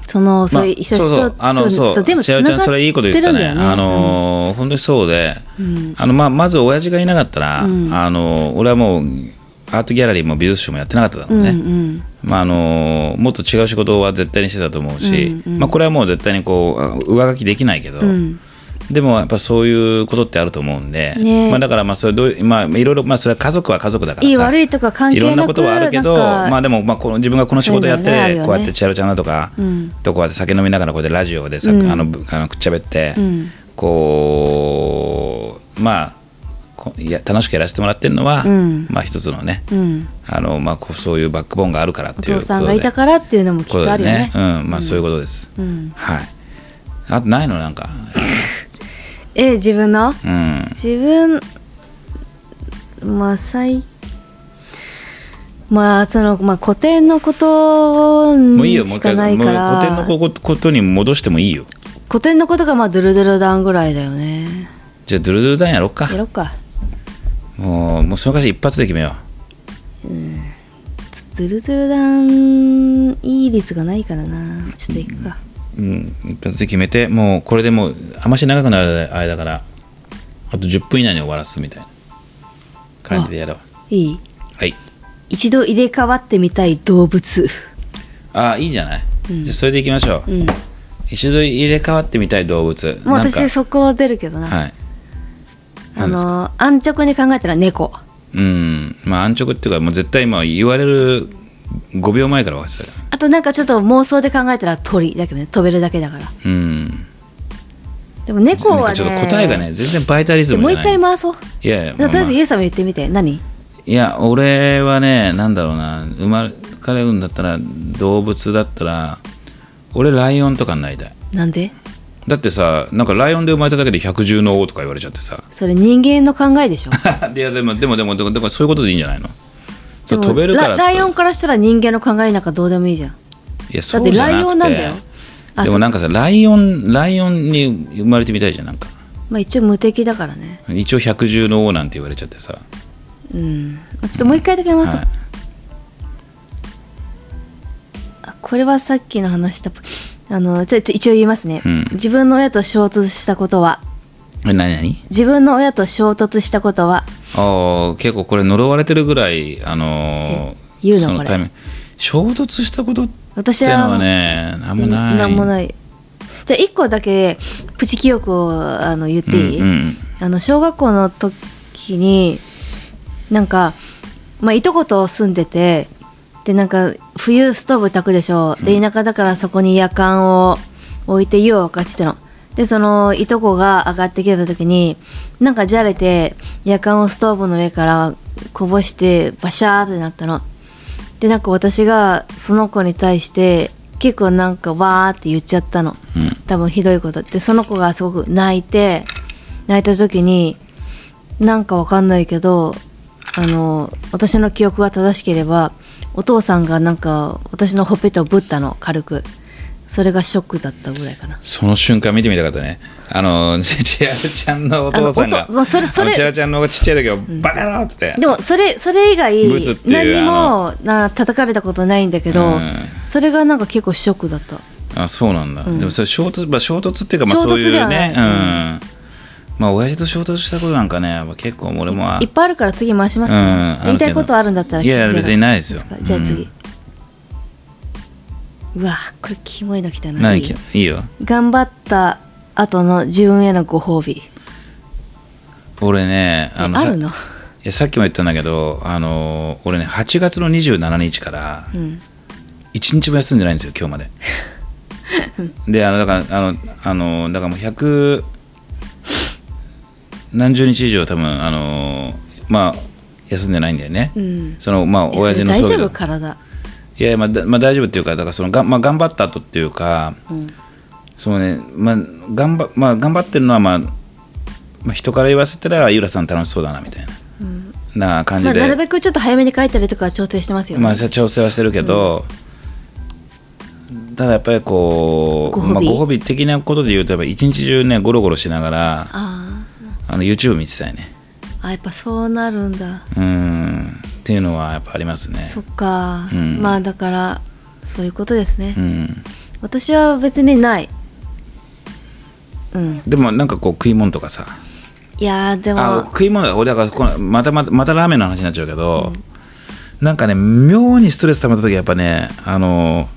そのそういう人まあそうそう。とあのそう。と全部つしあちゃんながってそれいいこと言っ。たね。あのー本当にそうで、あのまあ、まず親父がいなかったら、うん。あの俺はもうアートギャラリーも美術賞もやってなかっただろうね、うんうん。まああのもっと違う仕事は絶対にしてたと思うし、うんうん。まあ、これはもう絶対にこう上書きできないけど、うんでもやっぱそういうことってあると思うんで、ね。まあ、だからまあそれどういまあいろいろまあそれは家族は家族だからさいい悪いとか関係なくいろんなことはあるけどまあでもまあこの自分がこの仕事やってね。こうやってチャロちゃんだとか、うん。とこうやって酒飲みながらこうやってラジオでさ、うん。あのぶあのくっちゃべって、うん。こうまあこいや楽しくやらせてもらってるのは、うん。まあ一つのね、うん。あのまあ、こうそういうバックボーンがあるからっおていうことで。父さんがいたからっていうのもきっとあるよね。ことでうん。まあ、そういうことです、うん。はい。あとないの？なんか？え自分の？うん。自分まあ最まあそのまあ古典のこともういいよもうしかないから。古典のこことに戻してもいいよ。古典のことがまあドゥルドゥルダンぐらいだよね。じゃあドゥルドゥルダンやろっか。やろっか。もうもうその歌詞一発で決めよドゥルドゥルダンいい率がないからな。ちょっといくか。う、うん、一発で決めてもうこれでもうあまし長くなる間からあと10分以内に終わらすみたいな感じでやろう。いい？はい。一度入れ替わってみたい動物。あいいじゃない、じゃあそれでいきましょう、うん。一度入れ替わってみたい動物。もう私そこは出るけどな、はい。あの安直に考えたら猫。うん。まあ安直っていうかもう絶対今言われる5秒前から分かってたあとなんかちょっと妄想で考えたら鳥だけどね。飛べるだけだから。うん。でも猫はねなんかちょっと答えがね全然バイタリズじゃあもうムじゃない一回回そう。いやいや、とりあえずまあまあ。ゆうさんも言ってみて。何？いや俺はねなんだろうな。生まれ彼産んだったら動物だったら俺ライオンとかになりたい。なんで？だってさなんかライオンで生まれただけで百獣の王とか言われちゃってさ。それ人間の考えでしょ。いやでもでもでもでもでもそういうことでいいんじゃないの？そう飛べるからラライオンからしたら人間の考えなんかどうでもいいじゃん。いやだってそうじゃなくて。ライオンなんだよ。あでもなんかさライオンライオンに生まれてみたいじゃんなんか。まあ一応無敵だからね。一応百獣の王なんて言われちゃってさ。うん。ちょっともう一回だけ回そう、はい。あこれはさっきの話したあのちょちょ一応言いますね、うん。自分の親と衝突したことは？え何何？自分の親と衝突したことは？ああ結構これ呪われてるぐらいあのー言うのこれ。そのタイミング。衝突したことって私いうのははねなんもない。なんもない。じゃあ一個だけプチ記憶をあの言っていい、うんうんあの小学校の時になんか、まあ、いとこと住んでてでなんか冬ストーブ炊くでしょ。で田舎だからそこに夜間を置いて湯を沸かしてたのでそのいとこが上がってきた時になんかじゃれて夜間をストーブの上からこぼしてバシャーってなったの。でなんか私がその子に対して結構なんかわーって言っちゃったの。うん。多分ひどいこと。でその子がすごく泣いて泣いた時になんかわかんないけどあの私の記憶が正しければお父さんがなんか私のほっぺたをぶったの。軽くそれがショックだったぐらいかな。その瞬間見てみたかったね。あのちあるちゃんのお父さんがまあそれそれちゃんのちっちゃい時はバカ野郎って。言ってでもそれそれ以外何にもな叩かれたことないんだけど、うん。それがなんか結構ショックだった。あそうなんだ、ん。でもそれ衝突、まあ、衝突っていうかまあそういうね。うん。まあ親父と衝突したことなんかね結構俺もいっぱいあるから次回しますね、言いたいことあるんだったらいや別にないですよ。じゃあ次、ううわこれキモいの来たな。何いいいいよ。頑張った後の自分へのご褒美。俺ねあのさあるの？いやさっきも言ったんだけどあの俺ね8月の27日からうん。1一日も休んでないんですよ今日まで。であのだからあのあのだからもう100何十日以上多分あのまあ休んでないんだよね、うん。そのまあ親父の。大丈夫？体いやまあ、だまあ、大丈夫っていうかだからそのが、まあ、頑張った後っていうか、うん。そうねまあ頑張まあ頑張ってるのはまあ、まあ、人から言わせたらゆらさん楽しそうだなみたいな、な感じまあ、で、なるべくちょっと早めに帰ったりとかは調整してますよ、ね。まあ調整はしてるけど、ただやっぱりこうご褒美。まあ、ご褒美的なことで言うとやっぱ一日中ねゴロゴロしながらああの YouTube 見てたいね。ーあやっぱそうなるんだ。うんっていうのはやっぱありますね。そっか、うん。まあだからそういうことですね、うん。私は別にない。うん。でもなんかこう食い物とかさ。いやーであも食い物だ俺だからこのまたまたまたラーメンの話になっちゃうけど、なんかね妙にストレス溜まった時やっぱねあの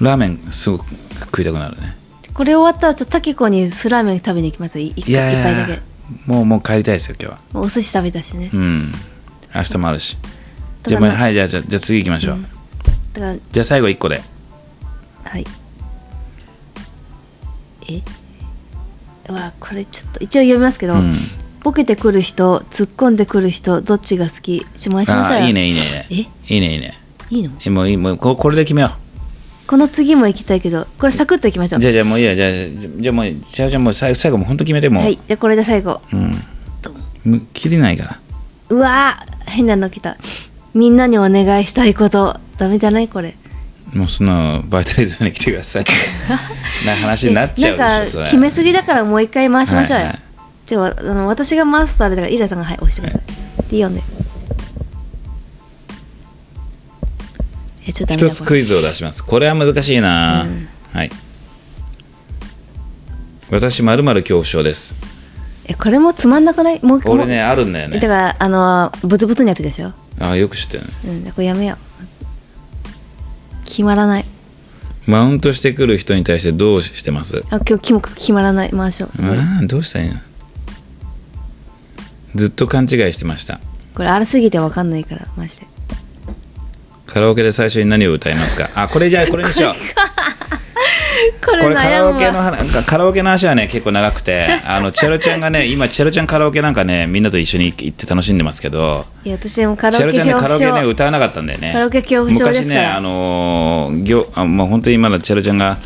ラーメンすごく食いたくなるね。これ終わったらちょっとタキコにスラーメン食べに行きます。い一いやいや一杯だけ。もうもう帰りたいですよ今日は。お寿司食べたしね、うん明日もあるし。じゃあもうはいじゃあじゃあじゃあ次行きましょう、だからじゃあ最後1個で。はい。え？うわこれちょっと一応読みますけど、うん。ボケてくる人突っ込んでくる人どっちが好き？ちょ回しましょうよ。あいいねいいねえ？いいねいいね。いいの？えもういいもうここれで決めよこの次も行きたいけどこれサクッといきましょう。うじゃあじゃあもういいやじゃあじゃあもうじゃあじゃあもう最最後もう本当決めてもう、はい。じゃあこれで最後。うん。切りないからうわー変なの来た。みんなにお願いしたいこと。ダメじゃないこれ。もうそんなバイタリズムに来てください。な話になっちゃうなんか決めすぎだからもう一回回しましょうよ、はい。はいじゃああの私が回すとあれだからイラさんがはい押してください、で読んで。一つクイズを出します。これは難しいな、はい。私まるまる恐怖症ですえこれもつまんなくない？もう俺ねあるんだよね。だからあのブツブツのやつでしょ？あよく知ってるね。うんこれやめよう。決まらない。マウントしてくる人に対してどうしてます？あ今日決ま決まらない。回しょう。ああどうしたらいいの？ずっと勘違いしてました。これあらすぎてわかんないから回して。カラオケで最初に何を歌いますか？あこれじゃあこれにしよう これカラオケのわ話カラオケの話はね結構長くて あのチェロちゃんがね今チェロちゃんカラオケなんかねみんなと一緒に行って楽しんでますけどいや私もカラチェロちゃんねオケ恐カラオケね怖症歌わなかったんだよね。カラオケ恐怖症昔ねあのー業あまあ本当にまだチェロちゃんが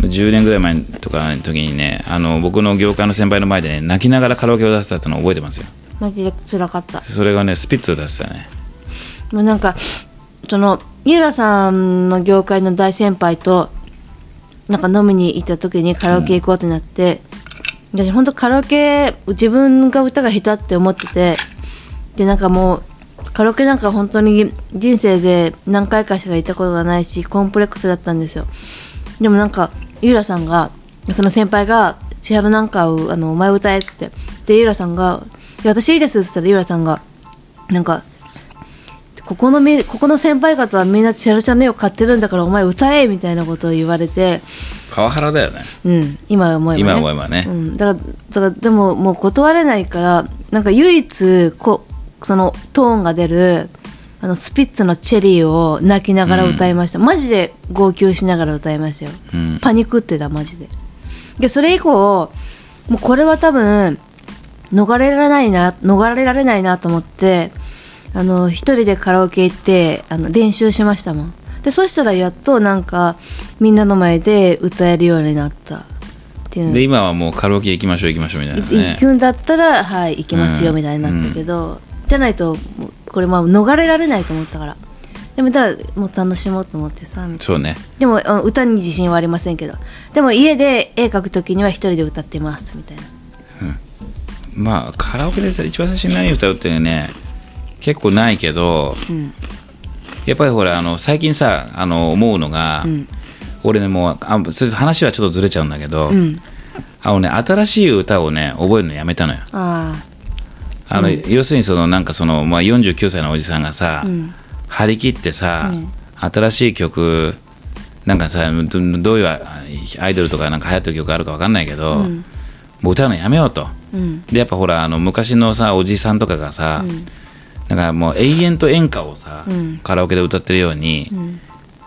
10年ぐらい前とかの時にねあの僕の業界の先輩の前でね泣きながらカラオケを出したってのを覚えてますよ。マジで辛かった。それがねスピッツを出してたね。もうなんかその井浦さんの業界の大先輩となんか飲みに行った時にカラオケ行こうってなって、私本当カラオケ自分が歌が下手って思っててでなんかもうカラオケなんか本当に人生で何回かしか行ったことがないしコンプレックスだったんですよ。でもなんか井浦さんがその先輩が「千春なんかをあのお前歌え」っつって。で井浦さんが「いや私いいです」っつったら井浦さんがなんかここのみここの先輩方はみんなチャラちゃんの絵を買ってるんだからお前歌えみたいなことを言われて、パワハラだよね。うん、今思えばね。今思えばね。うん、だからだからでももう断れないからなんか唯一こそのトーンが出るあのスピッツの「チェリー」を泣きながら歌いました、マジで号泣しながら歌いましたよ、うん。パニックってたマジで。でそれ以降もうこれは多分逃れられないな逃れられないなと思ってあの一人でカラオケ行ってあの練習しましたもん。でそしたらやっとなんかみんなの前で歌えるようになった。っていうの。で今はもうカラオケ行きましょう行きましょうみたいなね。行くんだったらはい行きますようん。みたいになったけど、じゃないとこれまあ逃れられないと思ったから。でもだもう楽しもうと思ってさそうね。なでも歌に自信はありませんけど。でも家で絵描く時には一人で歌ってますみたいな。まあカラオケでさ一番最初に何歌うってね結構ないけどうんやっぱりほらあの最近さあの思うのが、ん俺ねもうあそれ話はちょっとずれちゃうんだけど、うんあのね新しい歌をね覚えるのやめたのよ。ああの、要するにそのなんかその、まあ、49歳のおじさんがさ、ん。張り切ってさ、うん。新しい曲なんかさどどういうあアイドルとかなんか流行ってる曲あるか分かんないけど、うん。もう歌うのやめようと。でやっぱほらあの昔のさおじさんとかがさ、うんなんかもう永遠と演歌をさ、うん。カラオケで歌ってるように、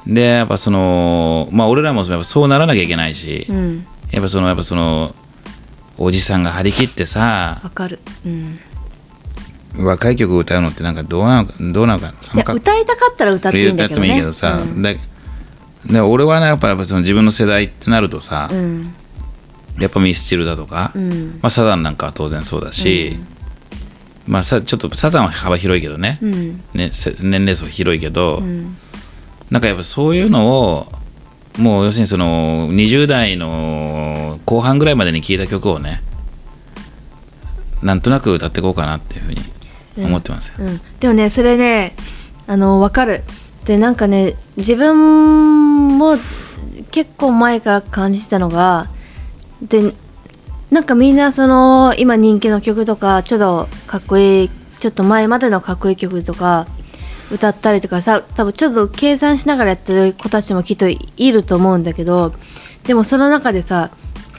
うん。でやっぱそのまあ俺らもやっぱそうならなきゃいけないし、うん。やっぱそのやっぱそのおじさんが張り切ってさわかる。うん。若い曲を歌うのってなんかどうなのかどうなのか歌いたかったら歌っていいんだけどね。歌ってもいいけどさ、うん。だで俺はねやっぱやっぱその自分の世代ってなるとさ、うん。やっぱミスチルだとか、うん。まあ、サザンなんかは当然そうだし、まあさちょっとサザンは幅広いけどね,、うん。ねせ年齢層広いけど、うん。なんかやっぱそういうのをもう要するにその20代の後半ぐらいまでに聴いた曲をねなんとなく歌っていこうかなっていうふうに思ってますよ、うん、でもねそれねあの分かる。でなんかね自分も結構前から感じてたのがでなんかみんなその今人気の曲とかちょっとかっこいいちょっと前までのかっこいい曲とか歌ったりとかさ多分ちょっと計算しながらやってる子たちもきっといると思うんだけどでもその中でさ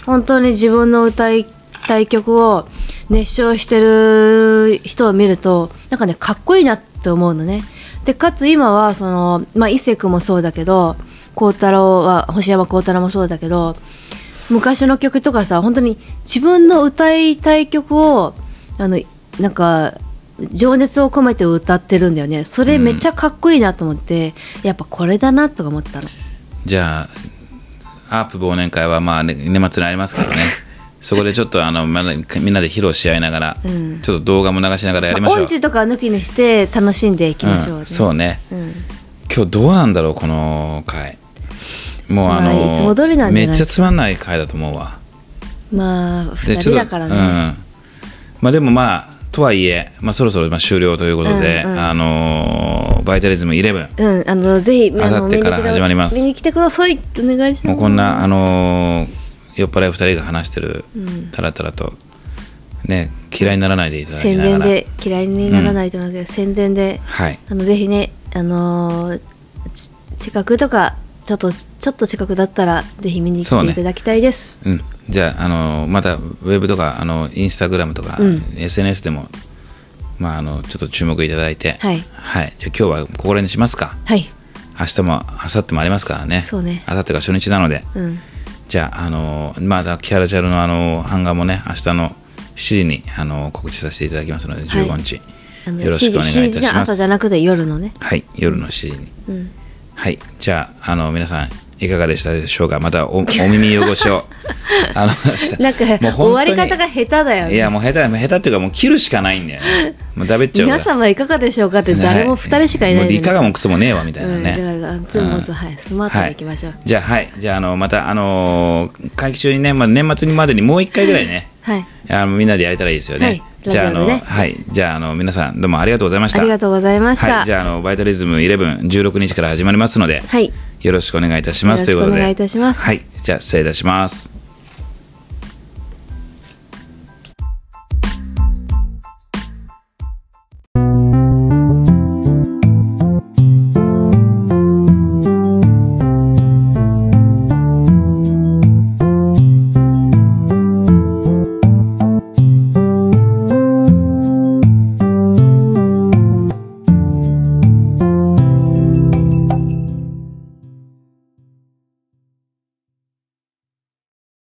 本当に自分の歌いたい曲を熱唱してる人を見るとなんかねかっこいいなって思うのね。でかつ今はそのまあ伊勢君もそうだけど孝太郎は星山孝太郎もそうだけど昔の曲とかさ本当に自分の歌いたい曲をあのなんか情熱を込めて歌ってるんだよね。それめっちゃかっこいいなと思って、やっぱこれだなとか思ったの。じゃあアープ忘年会はまあ、ね、年末にありますからね。そこでちょっとあのまだみんなで披露し合いながら、うん。ちょっと動画も流しながらやりましょう、音痴とか抜きにして楽しんでいきましょう、うんそうね。うん。今日どうなんだろうこの回もうあの、まあいつも通りなんじゃないめっちゃつまんない回だと思うわ。まあ2でちょっと人だからね、うん、まあでもまあとはいえ、まあ、そろそろまあ終了ということで、うんうん。あのーバイタリズム11うん、あのぜひあの明後日から始まります。見に来てくださいお願いします。もうこんなあのー酔っ払い2人が話してる、たらたらとね嫌いにならないでいただき宣ながら。伝で嫌いにならないと思うけど、宣伝ではい。あのぜひねあのーち近くとかちょっとちょっと近くだったらぜひ見に来ていただきたいです、うん、じゃあ、あのまたウェブとかあのインスタグラムとか、うん。SNS でも、まあ、あのちょっと注目いただいて、はい。じゃあ今日はここら辺にしますか。はい。明日も明後日もありますからね。そうね。明後日が初日なので。うん。じゃあ、あのまだキャラチャルのあの版画もね明日の7時にあの告知させていただきますので15日、あのよろしくお願いいた7時のします朝じゃなくて夜のね。はい。夜の7時に。うん。はい。じゃああの皆さんいかがでしたでしょうか？またおお耳汚しを。あのなんかもう終わり方が下手だよね。いやもう下手もう下手っていうかもう切るしかないんだよね。もうだべっちゃう皆様いかがでしょうかって誰も2人しかいないもういかがももクソもねえわみたいなうん、だね、からつもつはいスマートでいきましょう。じゃあはい。じゃああのまたあのー会期中にね、まあ、年末にまでにもう一回ぐらいね。はいあのみんなでやれたらいいですよね、はいじゃああの、はい。じゃああの皆さんどうもありがとうございました。ありがとうございました。はい、じゃああのバイタリズム1116日から始まりますので、はい。よろしくお願いいたします。ということでよろしくお願いいたします。はい。じゃあ失礼いたします